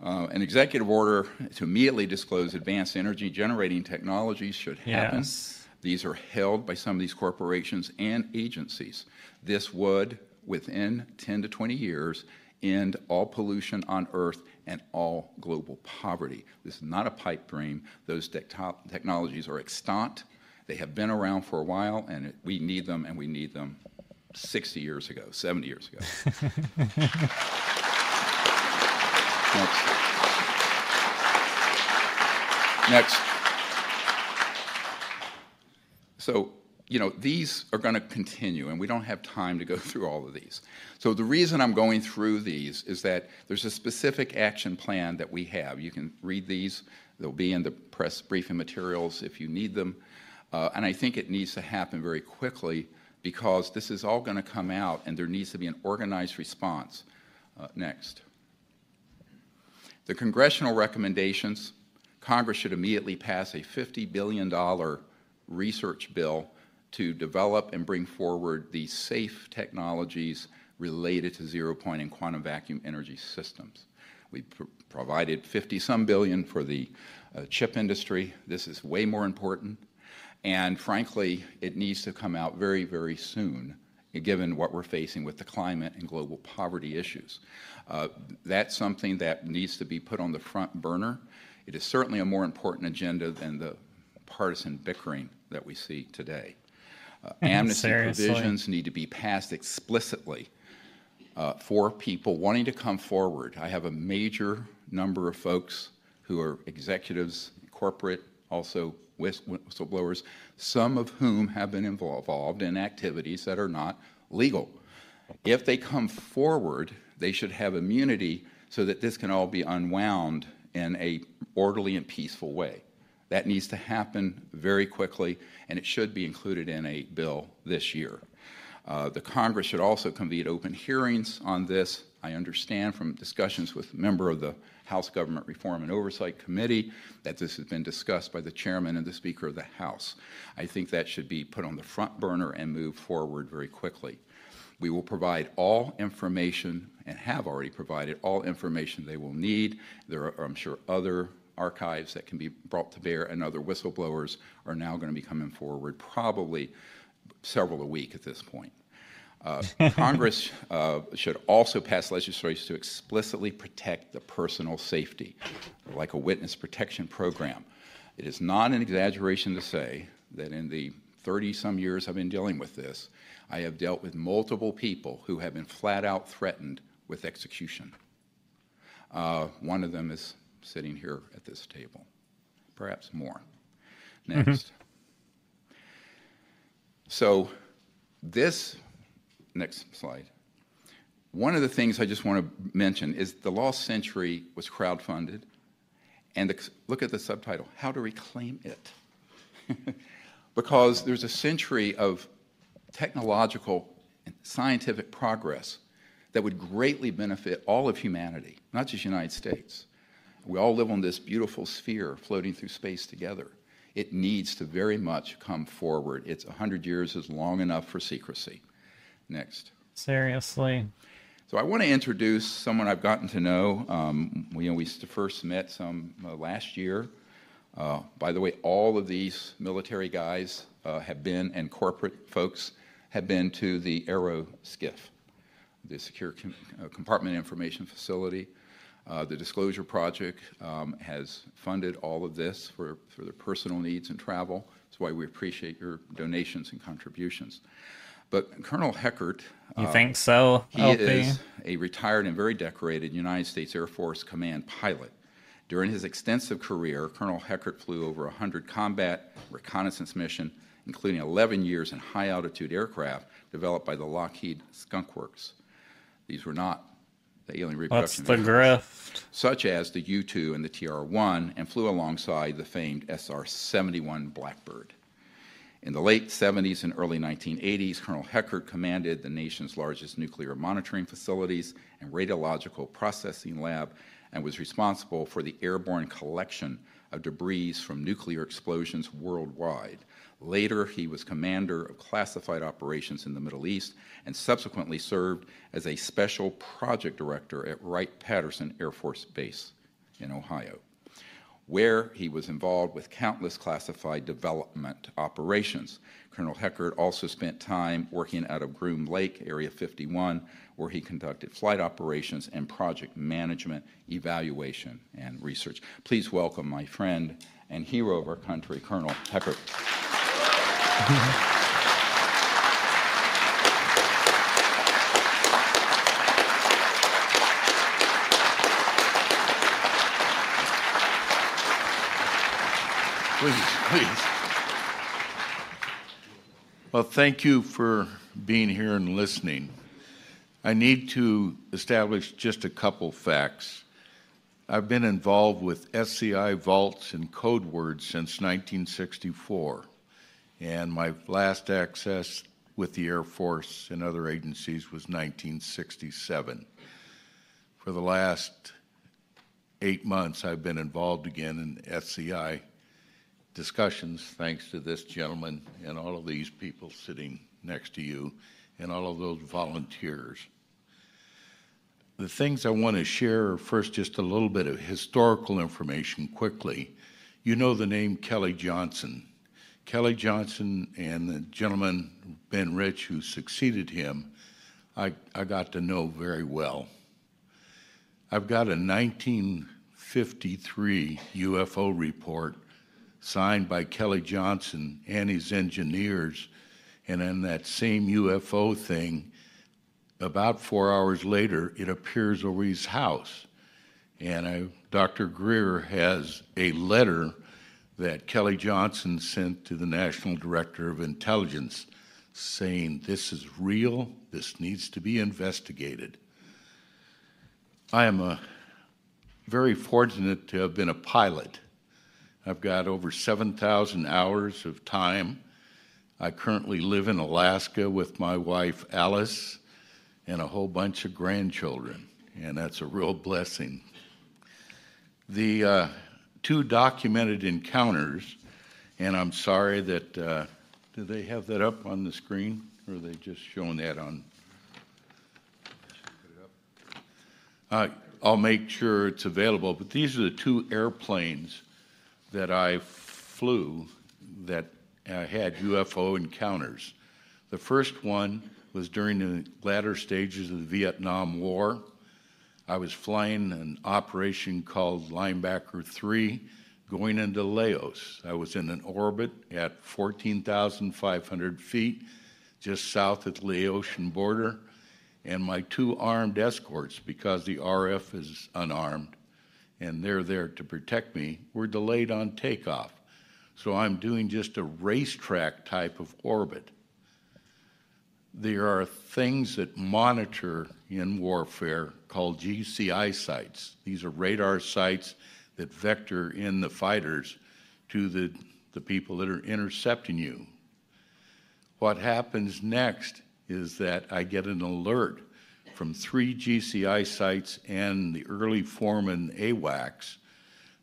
Uh, an executive order to immediately disclose advanced energy generating technologies should happen. Yes. These are held by some of these corporations and agencies. This would, within 10 to 20 years, end all pollution on Earth and all global poverty. This is not a pipe dream. Those technologies are extant. They have been around for a while, and we need them, and we need them 60 years ago, 70 years ago. Next. Next. So you know, these are going to continue, and we don't have time to go through all of these. So the reason I'm going through these is that there's a specific action plan that we have. You can read these; they'll be in the press briefing materials if you need them. Uh, and I think it needs to happen very quickly because this is all going to come out, and there needs to be an organized response. Uh, next. The congressional recommendations Congress should immediately pass a $50 billion research bill to develop and bring forward the safe technologies related to zero point and quantum vacuum energy systems. We pr- provided 50 some billion for the uh, chip industry. This is way more important. And frankly, it needs to come out very, very soon, given what we're facing with the climate and global poverty issues. Uh, that's something that needs to be put on the front burner. It is certainly a more important agenda than the partisan bickering that we see today. Uh, amnesty provisions need to be passed explicitly uh, for people wanting to come forward. I have a major number of folks who are executives, corporate also whistleblowers, some of whom have been involved in activities that are not legal. If they come forward, they should have immunity so that this can all be unwound in a orderly and peaceful way. That needs to happen very quickly, and it should be included in a bill this year. Uh, the Congress should also convene open hearings on this. I understand from discussions with a member of the House Government Reform and Oversight Committee that this has been discussed by the chairman and the Speaker of the House. I think that should be put on the front burner and move forward very quickly. We will provide all information and have already provided all information they will need. There are, I'm sure, other archives that can be brought to bear, and other whistleblowers are now going to be coming forward, probably several a week at this point. Uh, Congress uh, should also pass legislation to explicitly protect the personal safety, like a witness protection program. It is not an exaggeration to say that in the 30 some years I've been dealing with this, I have dealt with multiple people who have been flat out threatened with execution. Uh, one of them is sitting here at this table, perhaps more. Mm-hmm. Next. Mm-hmm. So, this next slide. One of the things I just want to mention is the Lost Century was crowdfunded, and the, look at the subtitle How to Reclaim It. because there's a century of technological and scientific progress that would greatly benefit all of humanity, not just the United States. We all live on this beautiful sphere floating through space together. It needs to very much come forward. It's 100 years is long enough for secrecy. Next. Seriously. So I want to introduce someone I've gotten to know. Um, we, you know, we first met some uh, last year. Uh, by the way, all of these military guys uh, have been, and corporate folks have been to the AARO SCIF, the Secure Com- uh, Compartment Information Facility. Uh, the Disclosure Project um, has funded all of this for, for their personal needs and travel. That's why we appreciate your donations and contributions. But Colonel Heckert. You uh, think so? He LP? is a retired and very decorated United States Air Force Command pilot. During his extensive career, Colonel Heckert flew over 100 combat reconnaissance missions including 11 years in high altitude aircraft developed by the Lockheed Skunk Works. These were not the alien reproduction What's the grift? such as the U 2 and the TR 1, and flew alongside the famed SR 71 Blackbird. In the late 70s and early 1980s, Colonel Heckert commanded the nation's largest nuclear monitoring facilities and radiological processing lab and was responsible for the airborne collection of debris from nuclear explosions worldwide. Later, he was commander of classified operations in the Middle East and subsequently served as a special project director at Wright Patterson Air Force Base in Ohio, where he was involved with countless classified development operations. Colonel Heckert also spent time working out of Groom Lake, Area 51, where he conducted flight operations and project management, evaluation, and research. Please welcome my friend and hero of our country, Colonel Heckert. Please, please. Well, thank you for being here and listening. I need to establish just a couple facts. I've been involved with SCI vaults and code words since 1964 and my last access with the Air Force and other agencies was 1967. For the last eight months, I've been involved again in SCI discussions, thanks to this gentleman and all of these people sitting next to you and all of those volunteers. The things I want to share are first just a little bit of historical information quickly. You know the name Kelly Johnson. Kelly Johnson and the gentleman, Ben Rich, who succeeded him, I, I got to know very well. I've got a 1953 UFO report signed by Kelly Johnson and his engineers. And in that same UFO thing, about four hours later, it appears over his house. And I, Dr. Greer has a letter that Kelly Johnson sent to the National Director of Intelligence saying, This is real, this needs to be investigated. I am a, very fortunate to have been a pilot. I've got over 7,000 hours of time. I currently live in Alaska with my wife Alice and a whole bunch of grandchildren, and that's a real blessing. The uh, two documented encounters, and I'm sorry that, uh, do they have that up on the screen, or are they just showing that on? Uh, I'll make sure it's available, but these are the two airplanes that I flew that uh, had UFO encounters. The first one was during the latter stages of the Vietnam War. I was flying an operation called Linebacker 3 going into Laos. I was in an orbit at 14,500 feet just south of the Laotian border, and my two armed escorts, because the RF is unarmed and they're there to protect me, we're delayed on takeoff. So I'm doing just a racetrack type of orbit there are things that monitor in warfare called GCI sites. These are radar sites that vector in the fighters to the, the people that are intercepting you. What happens next is that I get an alert from three GCI sites and the early foreman AWACS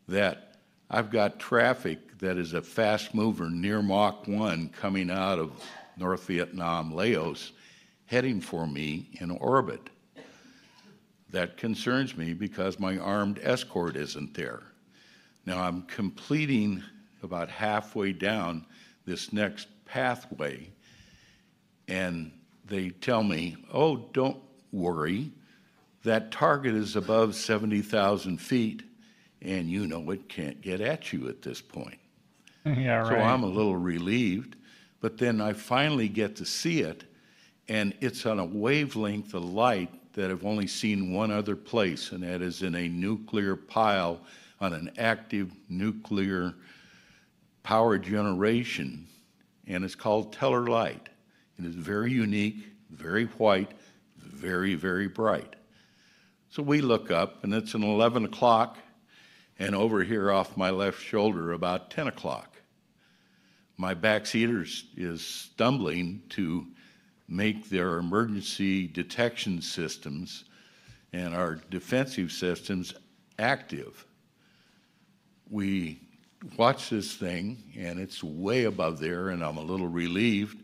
that I've got traffic that is a fast mover near Mach 1 coming out of North Vietnam, Laos, heading for me in orbit. That concerns me because my armed escort isn't there. Now I'm completing about halfway down this next pathway, and they tell me, oh, don't worry, that target is above 70,000 feet, and you know it can't get at you at this point. Yeah, right. So I'm a little relieved. But then I finally get to see it, and it's on a wavelength of light that I've only seen one other place, and that is in a nuclear pile on an active nuclear power generation, and it's called Teller Light. It is very unique, very white, very, very bright. So we look up, and it's an 11 o'clock, and over here off my left shoulder, about 10 o'clock my backseater is stumbling to make their emergency detection systems and our defensive systems active. We watch this thing, and it's way above there, and I'm a little relieved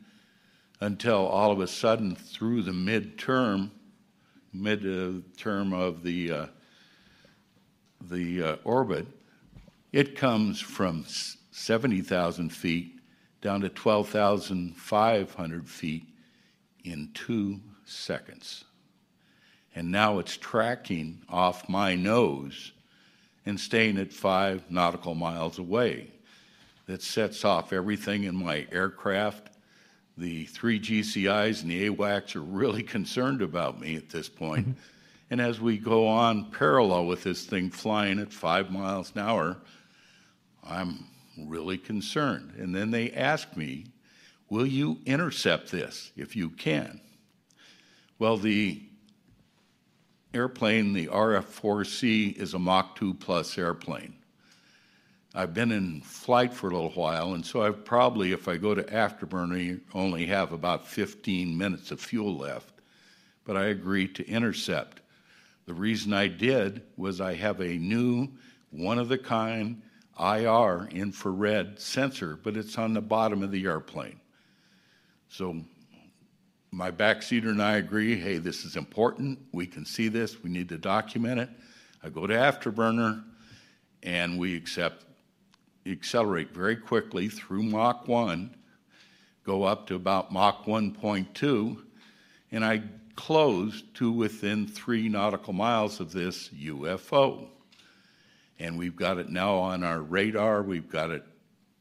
until all of a sudden, through the midterm, mid term of the uh, the uh, orbit, it comes from 70,000 feet down to 12,500 feet in two seconds. And now it's tracking off my nose and staying at five nautical miles away. That sets off everything in my aircraft. The three GCIs and the AWACS are really concerned about me at this point. Mm-hmm. And as we go on parallel with this thing flying at five miles an hour, I'm really concerned. And then they ask me, Will you intercept this if you can? Well, the airplane, the RF 4C, is a Mach 2 plus airplane. I've been in flight for a little while, and so I probably, if I go to afterburner, only have about 15 minutes of fuel left. But I agreed to intercept. The reason I did was I have a new, one of the kind IR infrared sensor, but it's on the bottom of the airplane. So my backseater and I agree hey, this is important. We can see this. We need to document it. I go to Afterburner and we accept, accelerate very quickly through Mach 1, go up to about Mach 1.2, and I close to within three nautical miles of this UFO and we've got it now on our radar. We've got it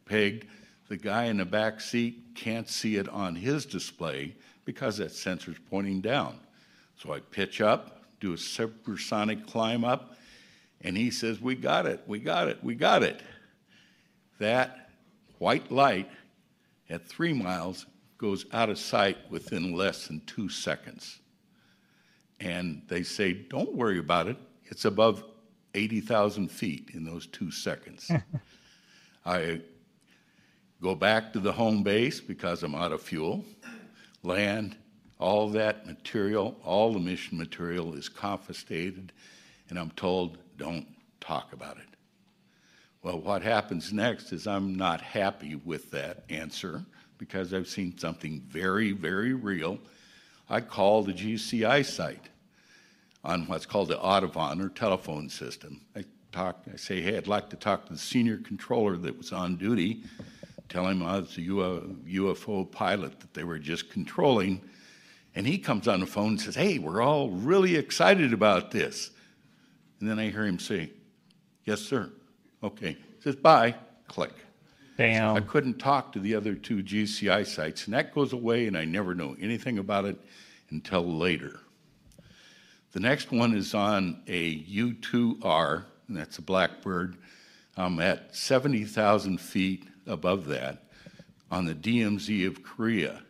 pegged. The guy in the back seat can't see it on his display because that sensor's pointing down. So I pitch up, do a supersonic climb up, and he says, We got it, we got it, we got it. That white light at three miles goes out of sight within less than two seconds. And they say, don't worry about it. It's above 80,000 feet in those two seconds. I go back to the home base because I'm out of fuel, land, all that material, all the mission material is confiscated, and I'm told, don't talk about it. Well, what happens next is I'm not happy with that answer because I've seen something very, very real. I call the GCI site on what's called the AUTOVON or telephone system. I talk, I say, hey, I'd like to talk to the senior controller that was on duty, tell him oh, I was a UFO pilot that they were just controlling. And he comes on the phone and says, hey, we're all really excited about this. And then I hear him say, yes, sir. Okay. Says, bye. Click. Damn. I couldn't talk to the other two GCI sites, and that goes away, and I never know anything about it until later. The next one is on a U2R, and that's a blackbird. I'm at 70,000 feet above that on the DMZ of Korea.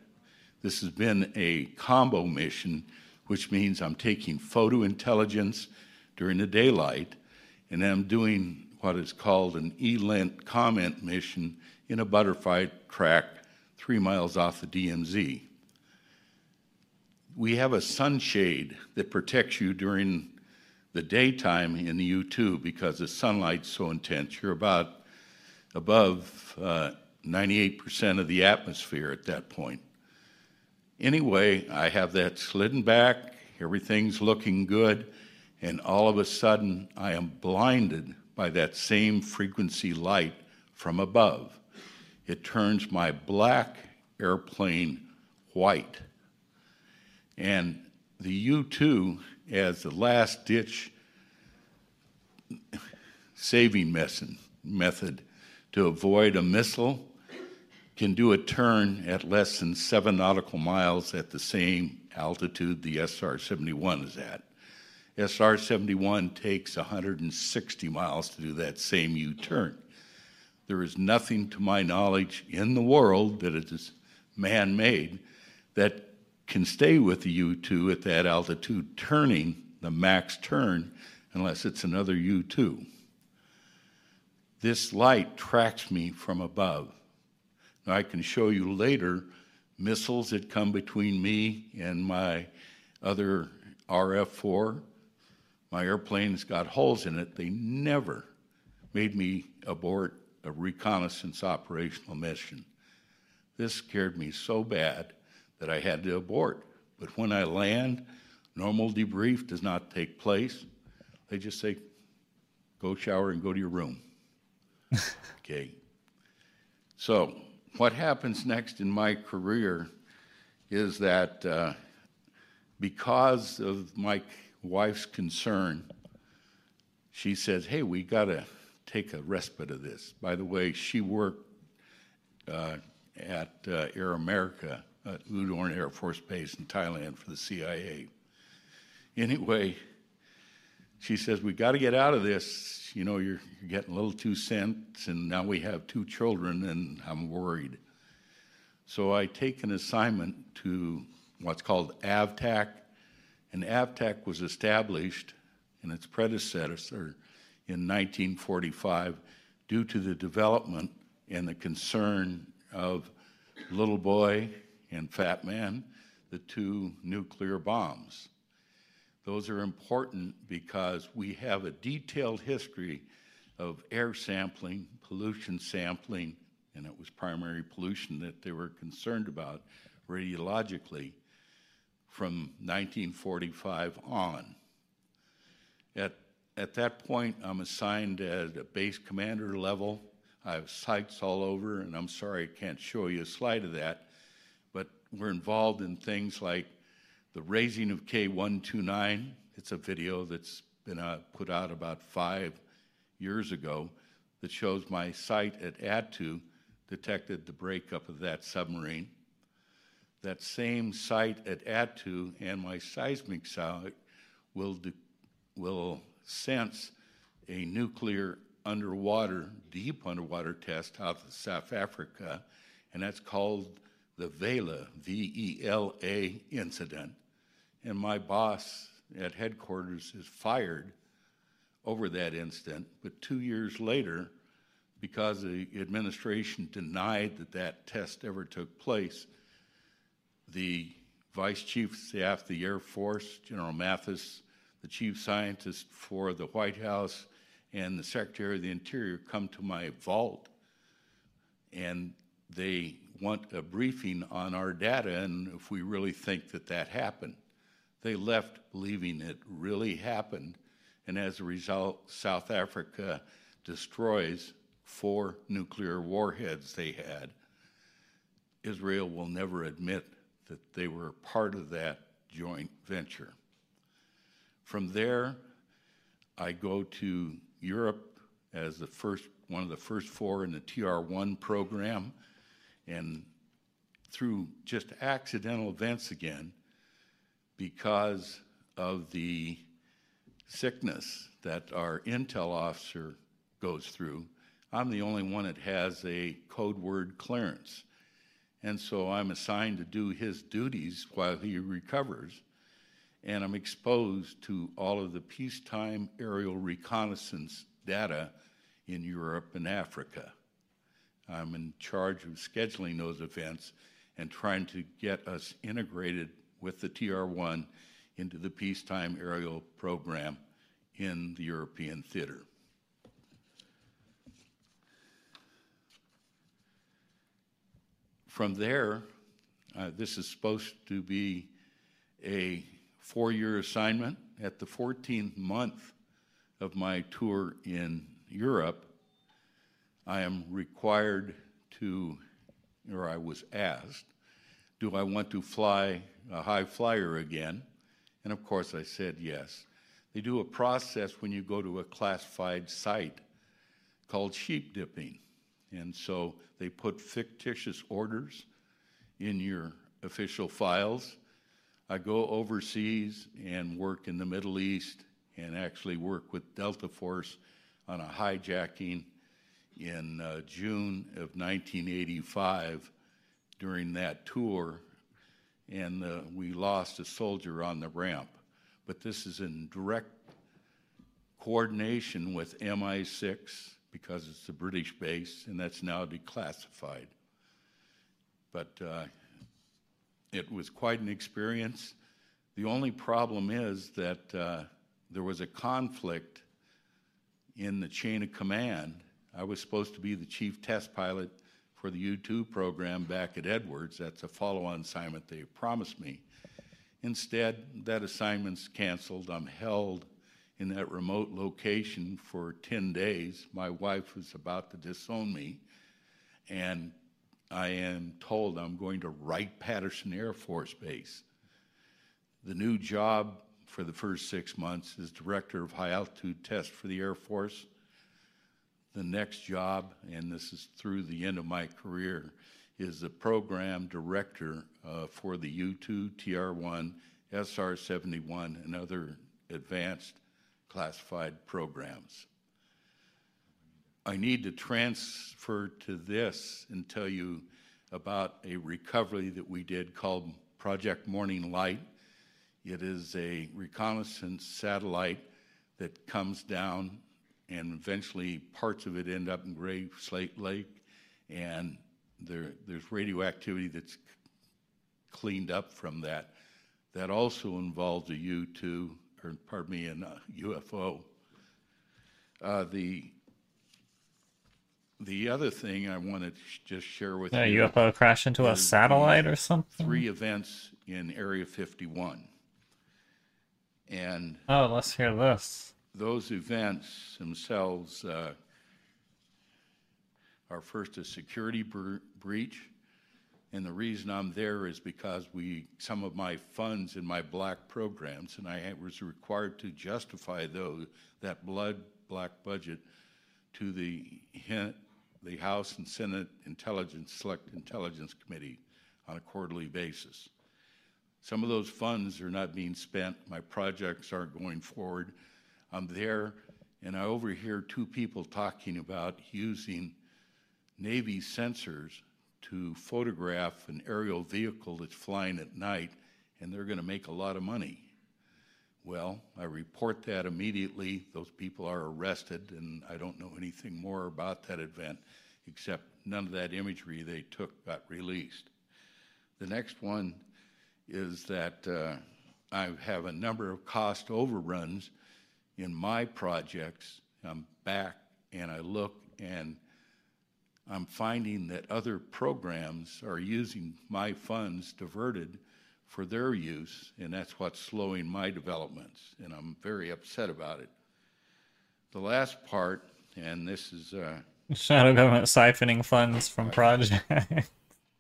This has been a combo mission, which means I'm taking photo intelligence during the daylight, and I'm doing what is called an ELINT COMINT mission in a butterfly track three miles off the DMZ. We have a sunshade that protects you during the daytime in the U2 because the sunlight's so intense. You're about above uh, 98% of the atmosphere at that point. Anyway, I have that slidden back, everything's looking good, and all of a sudden I am blinded by that same frequency light from above. It turns my black airplane white. And the U 2, as the last ditch saving method to avoid a missile, can do a turn at less than seven nautical miles at the same altitude the SR 71 is at. SR 71 takes 160 miles to do that same U turn. There is nothing, to my knowledge, in the world that is man made that can stay with the U 2 at that altitude, turning the max turn, unless it's another U 2. This light tracks me from above. Now, I can show you later missiles that come between me and my other RF 4 my airplane's got holes in it. They never made me abort a reconnaissance operational mission. This scared me so bad that I had to abort. But when I land, normal debrief does not take place. They just say, go shower and go to your room. okay. So, what happens next in my career is that uh, because of my wife's concern, she says, Hey, we got to take a respite of this. By the way, she worked uh, at uh, Air America at Udorn Air Force Base in Thailand for the CIA. Anyway, she says, We got to get out of this. You know, you're, you're getting a little too sense, and now we have two children, and I'm worried. So I take an assignment to what's called AFTAC, and AFTAC was established in its predecessor in 1945 due to the development and the concern of Little Boy and Fat Man, the two nuclear bombs. Those are important because we have a detailed history of air sampling, pollution sampling, and it was primary pollution that they were concerned about radiologically from 1945 on. At, at that point, I'm assigned at a base commander level. I have sites all over, and I'm sorry I can't show you a slide of that, but we're involved in things like the raising of K129. It's a video that's been uh, put out about five years ago that shows my site at Attu detected the breakup of that submarine that same site at Attu and my seismic site will, will sense a nuclear underwater, deep underwater test out of South Africa, and that's called the Vela, V E L A incident. And my boss at headquarters is fired over that incident. But two years later, because the administration denied that that test ever took place, the Vice Chief of Staff of the Air Force, General Mathis, the Chief Scientist for the White House, and the Secretary of the Interior come to my vault and they want a briefing on our data and if we really think that that happened. They left believing it really happened, and as a result, South Africa destroys four nuclear warheads they had. Israel will never admit that they were part of that joint venture. From there, I go to Europe as the first one of the first four in the TR1 program, and through just accidental events again, because of the sickness that our intel officer goes through, I'm the only one that has a code word clearance. And so I'm assigned to do his duties while he recovers. And I'm exposed to all of the peacetime aerial reconnaissance data in Europe and Africa. I'm in charge of scheduling those events and trying to get us integrated with the TR1 into the peacetime aerial program in the European theater. From there, uh, this is supposed to be a four year assignment. At the 14th month of my tour in Europe, I am required to, or I was asked, do I want to fly a high flyer again? And of course, I said yes. They do a process when you go to a classified site called sheep dipping. And so they put fictitious orders in your official files. I go overseas and work in the Middle East and actually work with Delta Force on a hijacking in uh, June of 1985 during that tour, and uh, we lost a soldier on the ramp. But this is in direct coordination with MI6 because it's a British base, and that's now declassified. But uh, it was quite an experience. The only problem is that uh, there was a conflict in the chain of command. I was supposed to be the chief test pilot for the U 2 program back at Edwards. That's a follow on assignment they promised me. Instead, that assignment's canceled. I'm held in that remote location for 10 days. My wife was about to disown me, and I am told I'm going to Wright Patterson Air Force Base. The new job for the first six months is Director of High Altitude Test for the Air Force the next job, and this is through the end of my career, is the program director uh, for the U2, TR1, SR 71, and other advanced classified programs. I need to transfer to this and tell you about a recovery that we did called Project Morning Light. It is a reconnaissance satellite that comes down and eventually parts of it end up in Great Slave Lake, and there, there's radioactivity that's cleaned up from that. That also involves a U2, or pardon me, a UFO. Uh, the the other thing I want to just share with yeah, you. A UFO crash into a satellite or something? Three events in Area 51. And. Oh, let's hear this those events themselves uh, are first a security breach. And the reason I'm there is because we, some of my funds in my black programs, and I was required to justify those, that blood black budget to the, the House and Senate Intelligence, Select Intelligence Committee on a quarterly basis. Some of those funds are not being spent. My projects aren't going forward. I'm there and I overhear two people talking about using Navy sensors to photograph an aerial vehicle that's flying at night, and they're going to make a lot of money. Well, I report that immediately. Those people are arrested, and I don't know anything more about that event except none of that imagery they took got released. The next one is that uh, I have a number of cost overruns in my projects. I'm back and I look and I'm finding that other programs are using my funds diverted for their use, and that's what's slowing my developments, and I'm very upset about it. The last part, and this is uh, shadow government siphoning funds from projects.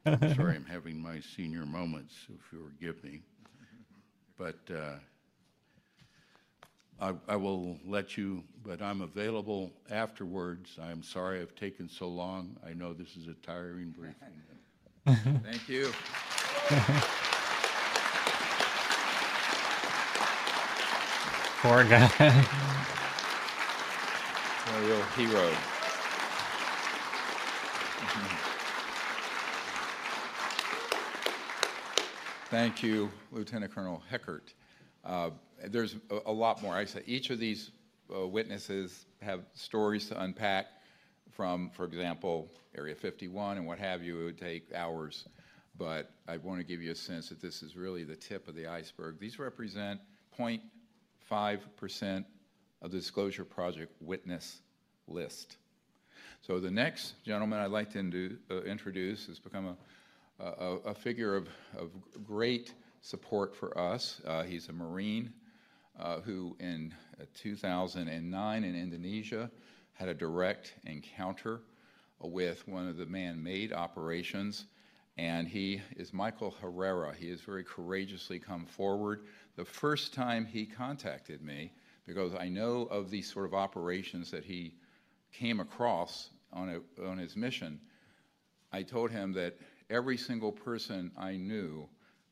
Sorry, I'm having my senior moments, if you'll forgive me. But uh, I, I, will let you, but I'm available afterwards. I'm sorry I've taken so long. I know this is a tiring briefing. Thank you. Poor guy. a real hero. Thank you, Lieutenant Colonel Heckert. Uh, there's a, a, lot more. I said each of these uh, witnesses have stories to unpack from, for example, Area 51 and what have you. It would take hours, but I want to give you a sense that this is really the tip of the iceberg. These represent 0.5% of the Disclosure Project witness list. So the next gentleman I'd like to uh, introduce has become a, a, a figure of, of, great support for us. Uh, he's a Marine uh, who, in uh, 2009 in Indonesia, had a direct encounter with one of the man made operations. And he is Michael Herrera. He has very courageously come forward. The first time he contacted me, because I know of these sort of operations that he came across on, a, on his mission, I told him that every single person I knew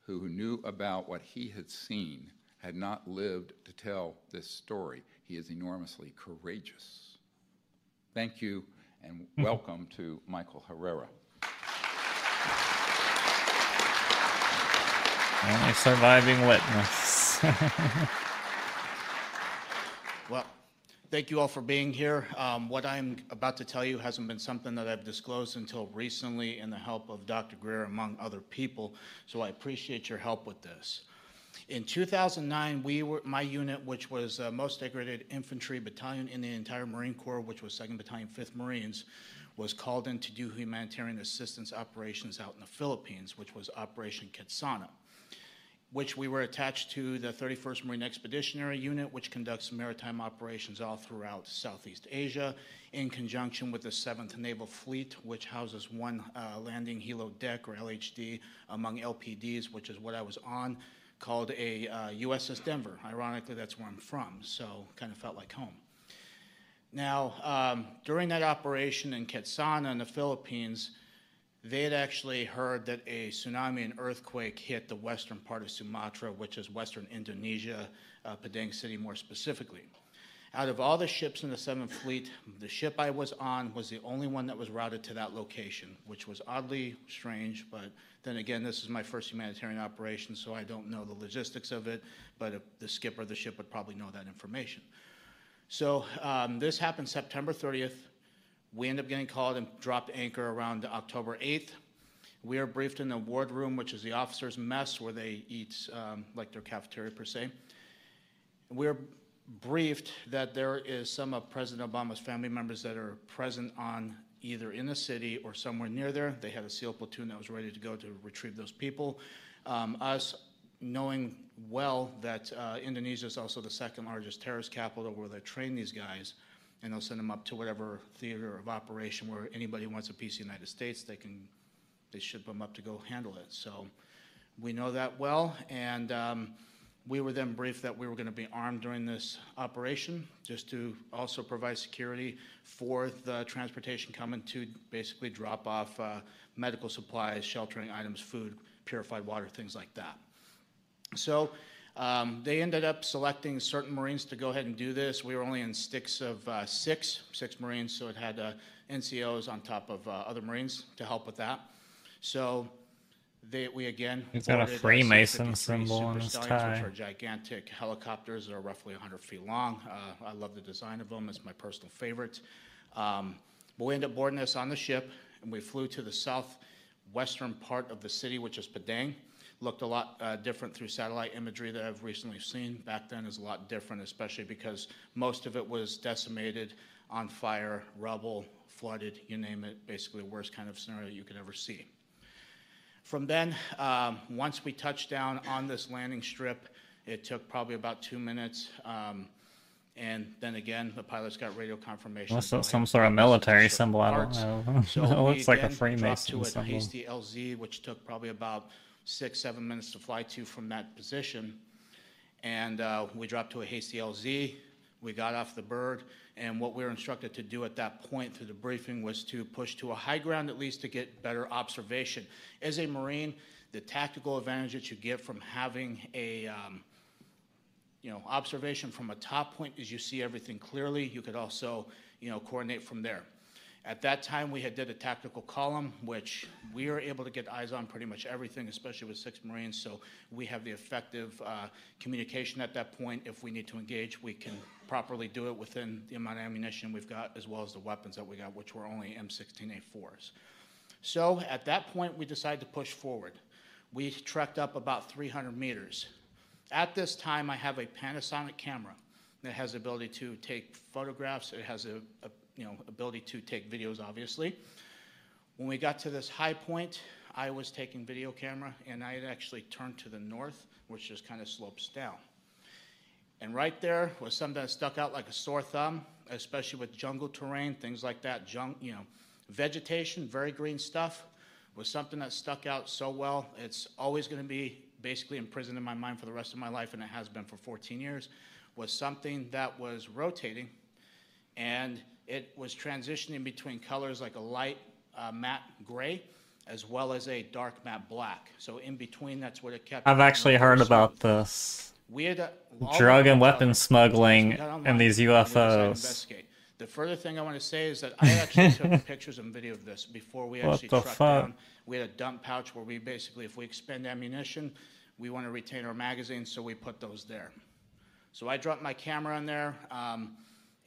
who knew about what he had seen had not lived to tell this story. He is enormously courageous. Thank you and welcome to Michael Herrera. Only surviving witness. well, Thank you all for being here. Um, what I'm about to tell you hasn't been something that I've disclosed until recently in the help of Dr. Greer, among other people, so I appreciate your help with this. In 2009, we were, my unit, which was the most degraded infantry battalion in the entire Marine Corps, which was 2nd Battalion, 5th Marines, was called in to do humanitarian assistance operations out in the Philippines, which was Operation Ketsana which we were attached to the 31st Marine Expeditionary Unit, which conducts maritime operations all throughout Southeast Asia, in conjunction with the 7th Naval Fleet, which houses one uh, landing helo deck, or LHD, among LPDs, which is what I was on, called a uh, USS Denver. Ironically, that's where I'm from, so kind of felt like home. Now, um, during that operation in Ketsana in the Philippines, they had actually heard that a tsunami and earthquake hit the western part of Sumatra, which is western Indonesia, uh, Padang City more specifically. Out of all the ships in the Seventh Fleet, the ship I was on was the only one that was routed to that location, which was oddly strange. But then again, this is my first humanitarian operation, so I don't know the logistics of it. But the skipper of the ship would probably know that information. So um, this happened September 30th. We end up getting called and dropped anchor around October 8th. We are briefed in the ward room, which is the officers' mess, where they eat um, like their cafeteria per se. We're briefed that there is some of President Obama's family members that are present on either in the city or somewhere near there. They had a SEAL platoon that was ready to go to retrieve those people. Um, us knowing well that uh, Indonesia is also the second largest terrorist capital where they train these guys and they'll send them up to whatever theater of operation where anybody wants a piece of the United States, they can they ship them up to go handle it. So we know that well, and um, we were then briefed that we were going to be armed during this operation, just to also provide security for the transportation coming to basically drop off uh, medical supplies, sheltering items, food, purified water, things like that. So Um, they ended up selecting certain Marines to go ahead and do this. We were only in sticks of uh, six, six Marines, so it had uh, NCOs on top of uh, other Marines to help with that. So they, we again. He's got a Freemason symbol on his tie. Which are gigantic helicopters that are roughly 100 feet long. Uh, I love the design of them. It's my personal favorite. Um, but we ended up boarding this on the ship, and we flew to the southwestern part of the city, which is Padang looked a lot uh, different through satellite imagery that I've recently seen. Back then is a lot different, especially because most of it was decimated, on fire, rubble, flooded, you name it, basically the worst kind of scenario you could ever see. From then, um, once we touched down on this landing strip, it took probably about two minutes. Um, and then again, the pilots got radio confirmation. What's some sort of military symbol? I don't know. So it looks like a Freemason to a symbol. hasty LZ, which took probably about six, seven minutes to fly to from that position. And uh, we dropped to a hasty LZ. We got off the bird, and what we were instructed to do at that point through the briefing was to push to a high ground at least to get better observation. As a Marine, the tactical advantage that you get from having a um, you know observation from a top point is you see everything clearly. You could also you know coordinate from there. At that time, we had did a tactical column, which we are able to get eyes on pretty much everything, especially with six Marines. So we have the effective uh, communication at that point. If we need to engage, we can properly do it within the amount of ammunition we've got, as well as the weapons that we got, which were only M16A4s. So at that point, we decided to push forward. We trekked up about 300 meters. At this time, I have a Panasonic camera that has the ability to take photographs. It has a, a you know, ability to take videos, obviously. When we got to this high point, I was taking video camera, and I had actually turned to the north, which just kind of slopes down. And right there was something that stuck out like a sore thumb, especially with jungle terrain, things like that. Jung, you know, vegetation, very green stuff, was something that stuck out so well. It's always going to be basically imprisoned in my mind for the rest of my life, and it has been for 14 years. Was something that was rotating, and it was transitioning between colors like a light uh, matte gray as well as a dark matte black. So in between, that's what it kept. I've actually heard about this. We had uh, drug and weapon smuggling and these UFOs. The further thing I want to say is that I actually took pictures and video of this before we actually trucked fuck? down. We had a dump pouch where we basically, if we expend ammunition, we want to retain our magazines, so we put those there. So I dropped my camera in there. Um,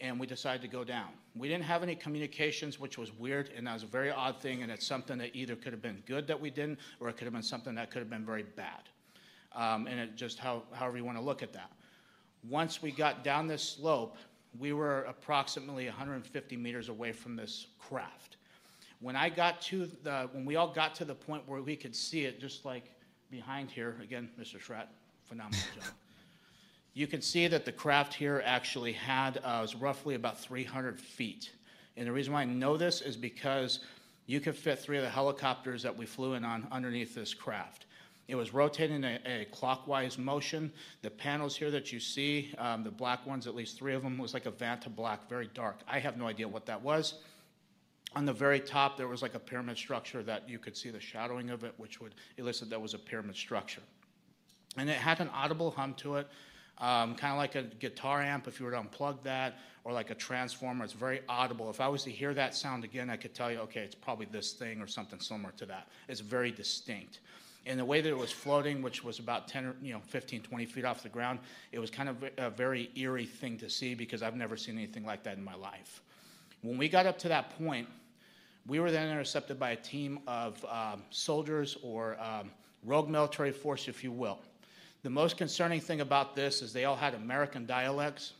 and we decided to go down. We didn't have any communications, which was weird, and that was a very odd thing, and it's something that either could have been good that we didn't, or it could have been something that could have been very bad. Um, and it just how, however you want to look at that. Once we got down this slope, we were approximately 150 meters away from this craft. When I got to the, when we all got to the point where we could see it, just like behind here, again, Mr. Schratt, phenomenal job you can see that the craft here actually had uh, was roughly about 300 feet. And the reason why I know this is because you could fit three of the helicopters that we flew in on underneath this craft. It was rotating a, a clockwise motion. The panels here that you see, um, the black ones, at least three of them, was like a Vanta black, very dark. I have no idea what that was. On the very top, there was like a pyramid structure that you could see the shadowing of it, which would elicit that was a pyramid structure. And it had an audible hum to it um, kind of like a guitar amp if you were to unplug that, or like a transformer. It's very audible. If I was to hear that sound again, I could tell you, okay, it's probably this thing or something similar to that. It's very distinct. And the way that it was floating, which was about 10, you know, 15, 20 feet off the ground, it was kind of a very eerie thing to see because I've never seen anything like that in my life. When we got up to that point, we were then intercepted by a team of um, soldiers or um, rogue military force, if you will. The most concerning thing about this is they all had American dialects.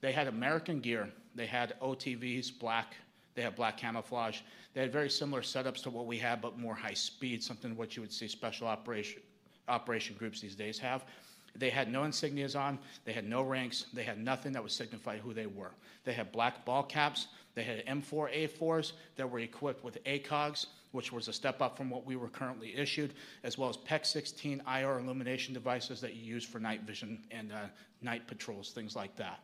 They had American gear. They had OTVs, black. They had black camouflage. They had very similar setups to what we have, but more high speed, something what you would see special operation, operation groups these days have. They had no insignias on. They had no ranks. They had nothing that would signify who they were. They had black ball caps. They had M4A4s that were equipped with ACOGs which was a step up from what we were currently issued, as well as PEQ 16 IR illumination devices that you use for night vision and uh, night patrols, things like that.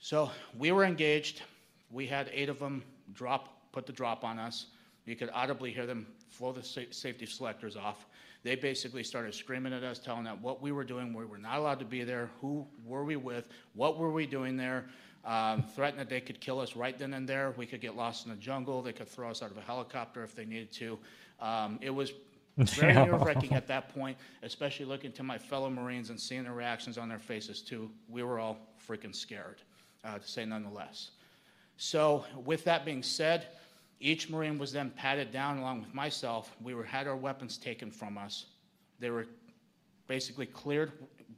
So we were engaged. We had eight of them drop, put the drop on us. You could audibly hear them flow the safety selectors off. they basically started screaming at us, telling us what we were doing, we were not allowed to be there, who were we with, what were we doing there, um, threatened that they could kill us right then and there. We could get lost in the jungle. They could throw us out of a helicopter if they needed to. Um, it was very nerve wracking at that point, especially looking to my fellow Marines and seeing the reactions on their faces too. We were all freaking scared, uh, to say none the less. So, with that being said, each Marine was then patted down along with myself. We were, had our weapons taken from us. They were basically cleared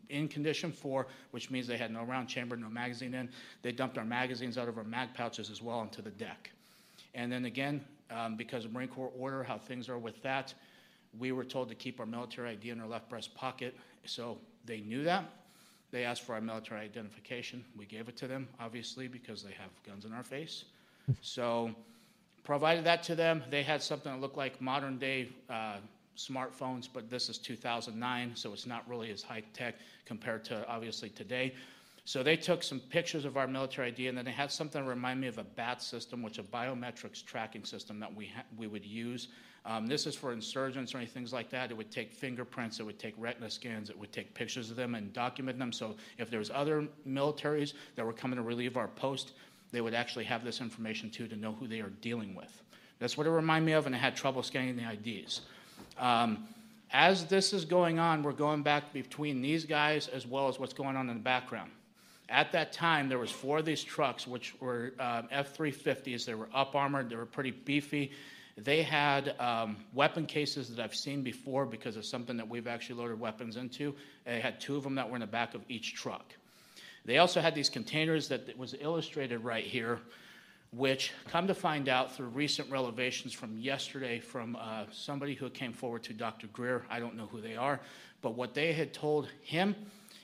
in condition four, which means they had no round chamber, no magazine in. They dumped our magazines out of our mag pouches as well onto the deck. And then again, um, because of Marine Corps order, how things are with that, we were told to keep our military ID in our left breast pocket. So they knew that. They asked for our military identification. We gave it to them, obviously, because they have guns in our face. so provided that to them. They had something that looked like modern day uh, smartphones, but this is 2009, so it's not really as high tech compared to obviously today. So they took some pictures of our military ID, and then they had something that remind me of a BAT system, which is a biometrics tracking system that we we would use. Um, this is for insurgents or anything like that. It would take fingerprints, it would take retina scans, it would take pictures of them and document them. So if there was other militaries that were coming to relieve our post, they would actually have this information too to know who they are dealing with. That's what it reminded me of, and I had trouble scanning the IDs. Um, as this is going on, we're going back between these guys as well as what's going on in the background. At that time, there was four of these trucks, which were um, F-350s. They were up armored. They were pretty beefy. They had um, weapon cases that I've seen before because of something that we've actually loaded weapons into. They had two of them that were in the back of each truck. They also had these containers that was illustrated right here, which come to find out through recent revelations from yesterday from uh, somebody who came forward to Dr. Greer. I don't know who they are, but what they had told him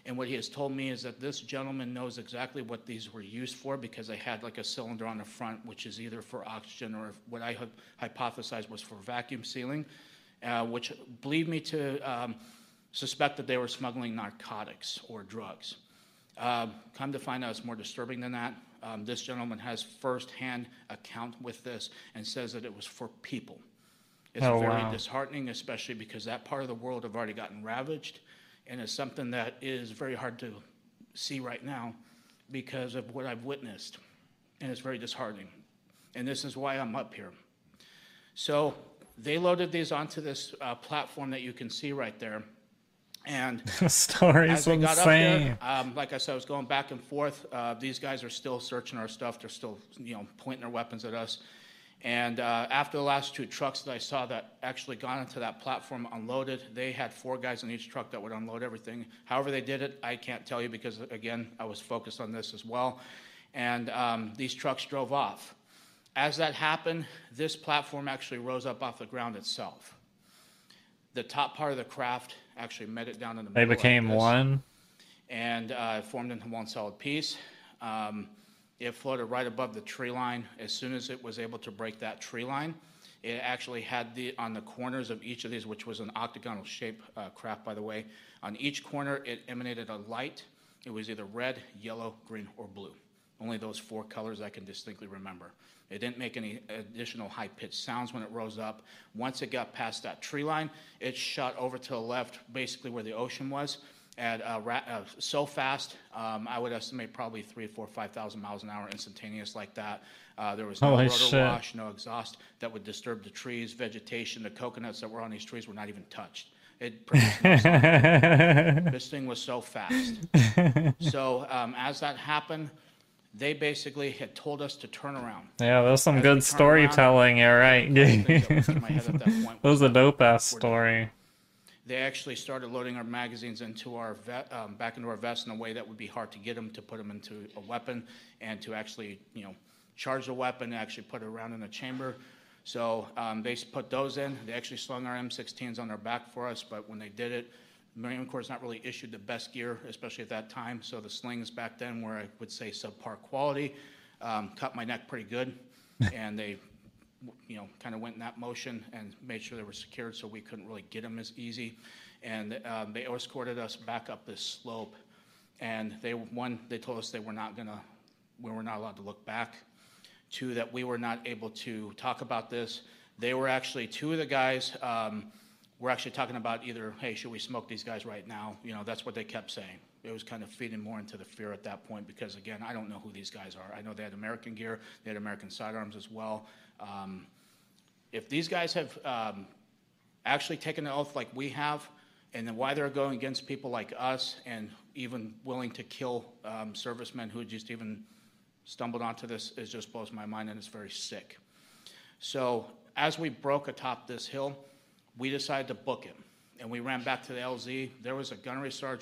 and what he has told me is that this gentleman knows exactly what these were used for because they had like a cylinder on the front, which is either for oxygen or what I hypothesized was for vacuum sealing, uh, which lead me to um, suspect that they were smuggling narcotics or drugs. Um, come to find out, it's more disturbing than that. Um, this gentleman has firsthand account with this and says that it was for people. It's Oh, very wow. disheartening, especially because that part of the world have already gotten ravaged, and it's something that is very hard to see right now because of what I've witnessed, and it's very disheartening. And this is why I'm up here. So they loaded these onto this uh, platform that you can see right there, and The story's as we up insane. there, um, like I said, I was going back and forth. Uh, these guys are still searching our stuff. They're still, you know, pointing their weapons at us. And uh, after the last two trucks that I saw that actually got into that platform unloaded, they had four guys in each truck that would unload everything. However they did it, I can't tell you because, again, I was focused on this as well. And um, these trucks drove off. As that happened, this platform actually rose up off the ground itself. The top part of the craft actually met it down in the They middle They became this one. and uh, formed into one solid piece. Um, it floated right above the tree line. As soon as it was able to break that tree line, it actually had the on the corners of each of these, which was an octagonal shape uh, craft, by the way. On each corner, it emanated a light. It was either red, yellow, green, or blue. Only those four colors I can distinctly remember. It didn't make any additional high pitched sounds when it rose up. Once it got past that tree line, it shot over to the left, basically where the ocean was, at uh, ra- uh, so fast. Um, I would estimate probably three, four, five thousand miles an hour, instantaneous like that. Uh, there was no Holy rotor shit. wash, no exhaust that would disturb the trees, vegetation. The coconuts that were on these trees were not even touched. It this thing was so fast. so um, as that happened, they basically had told us to turn around. Yeah, there's some As good storytelling, yeah, right. that went through my head at that point that was a dope ass story. They actually started loading our magazines into our vet, um, back into our vest in a way that would be hard to get them to put them into a weapon and to actually, you know, charge the weapon and actually put it around in a chamber. So um, they put those in. They actually slung our M16s on their back for us, but when they did it, Marine Corps not really issued the best gear, especially at that time. So the slings back then were, I would say, subpar quality. Um, cut my neck pretty good, and they you know, kind of went in that motion and made sure they were secured so we couldn't really get them as easy. And um, they escorted us back up this slope. And they, one, they told us they were not gonna, we were not allowed to look back. Two, that we were not able to talk about this. They were actually, two of the guys um, we're actually talking about either, hey, should we smoke these guys right now? You know, that's what they kept saying. It was kind of feeding more into the fear at that point because, again, I don't know who these guys are. I know they had American gear, they had American sidearms as well. Um, if these guys have um, actually taken an oath like we have, and then why they're going against people like us and even willing to kill um, servicemen who just even stumbled onto this, it just blows my mind and it's very sick. So as we broke atop this hill, we decided to book him. And we ran back to the LZ. There was a gunnery sergeant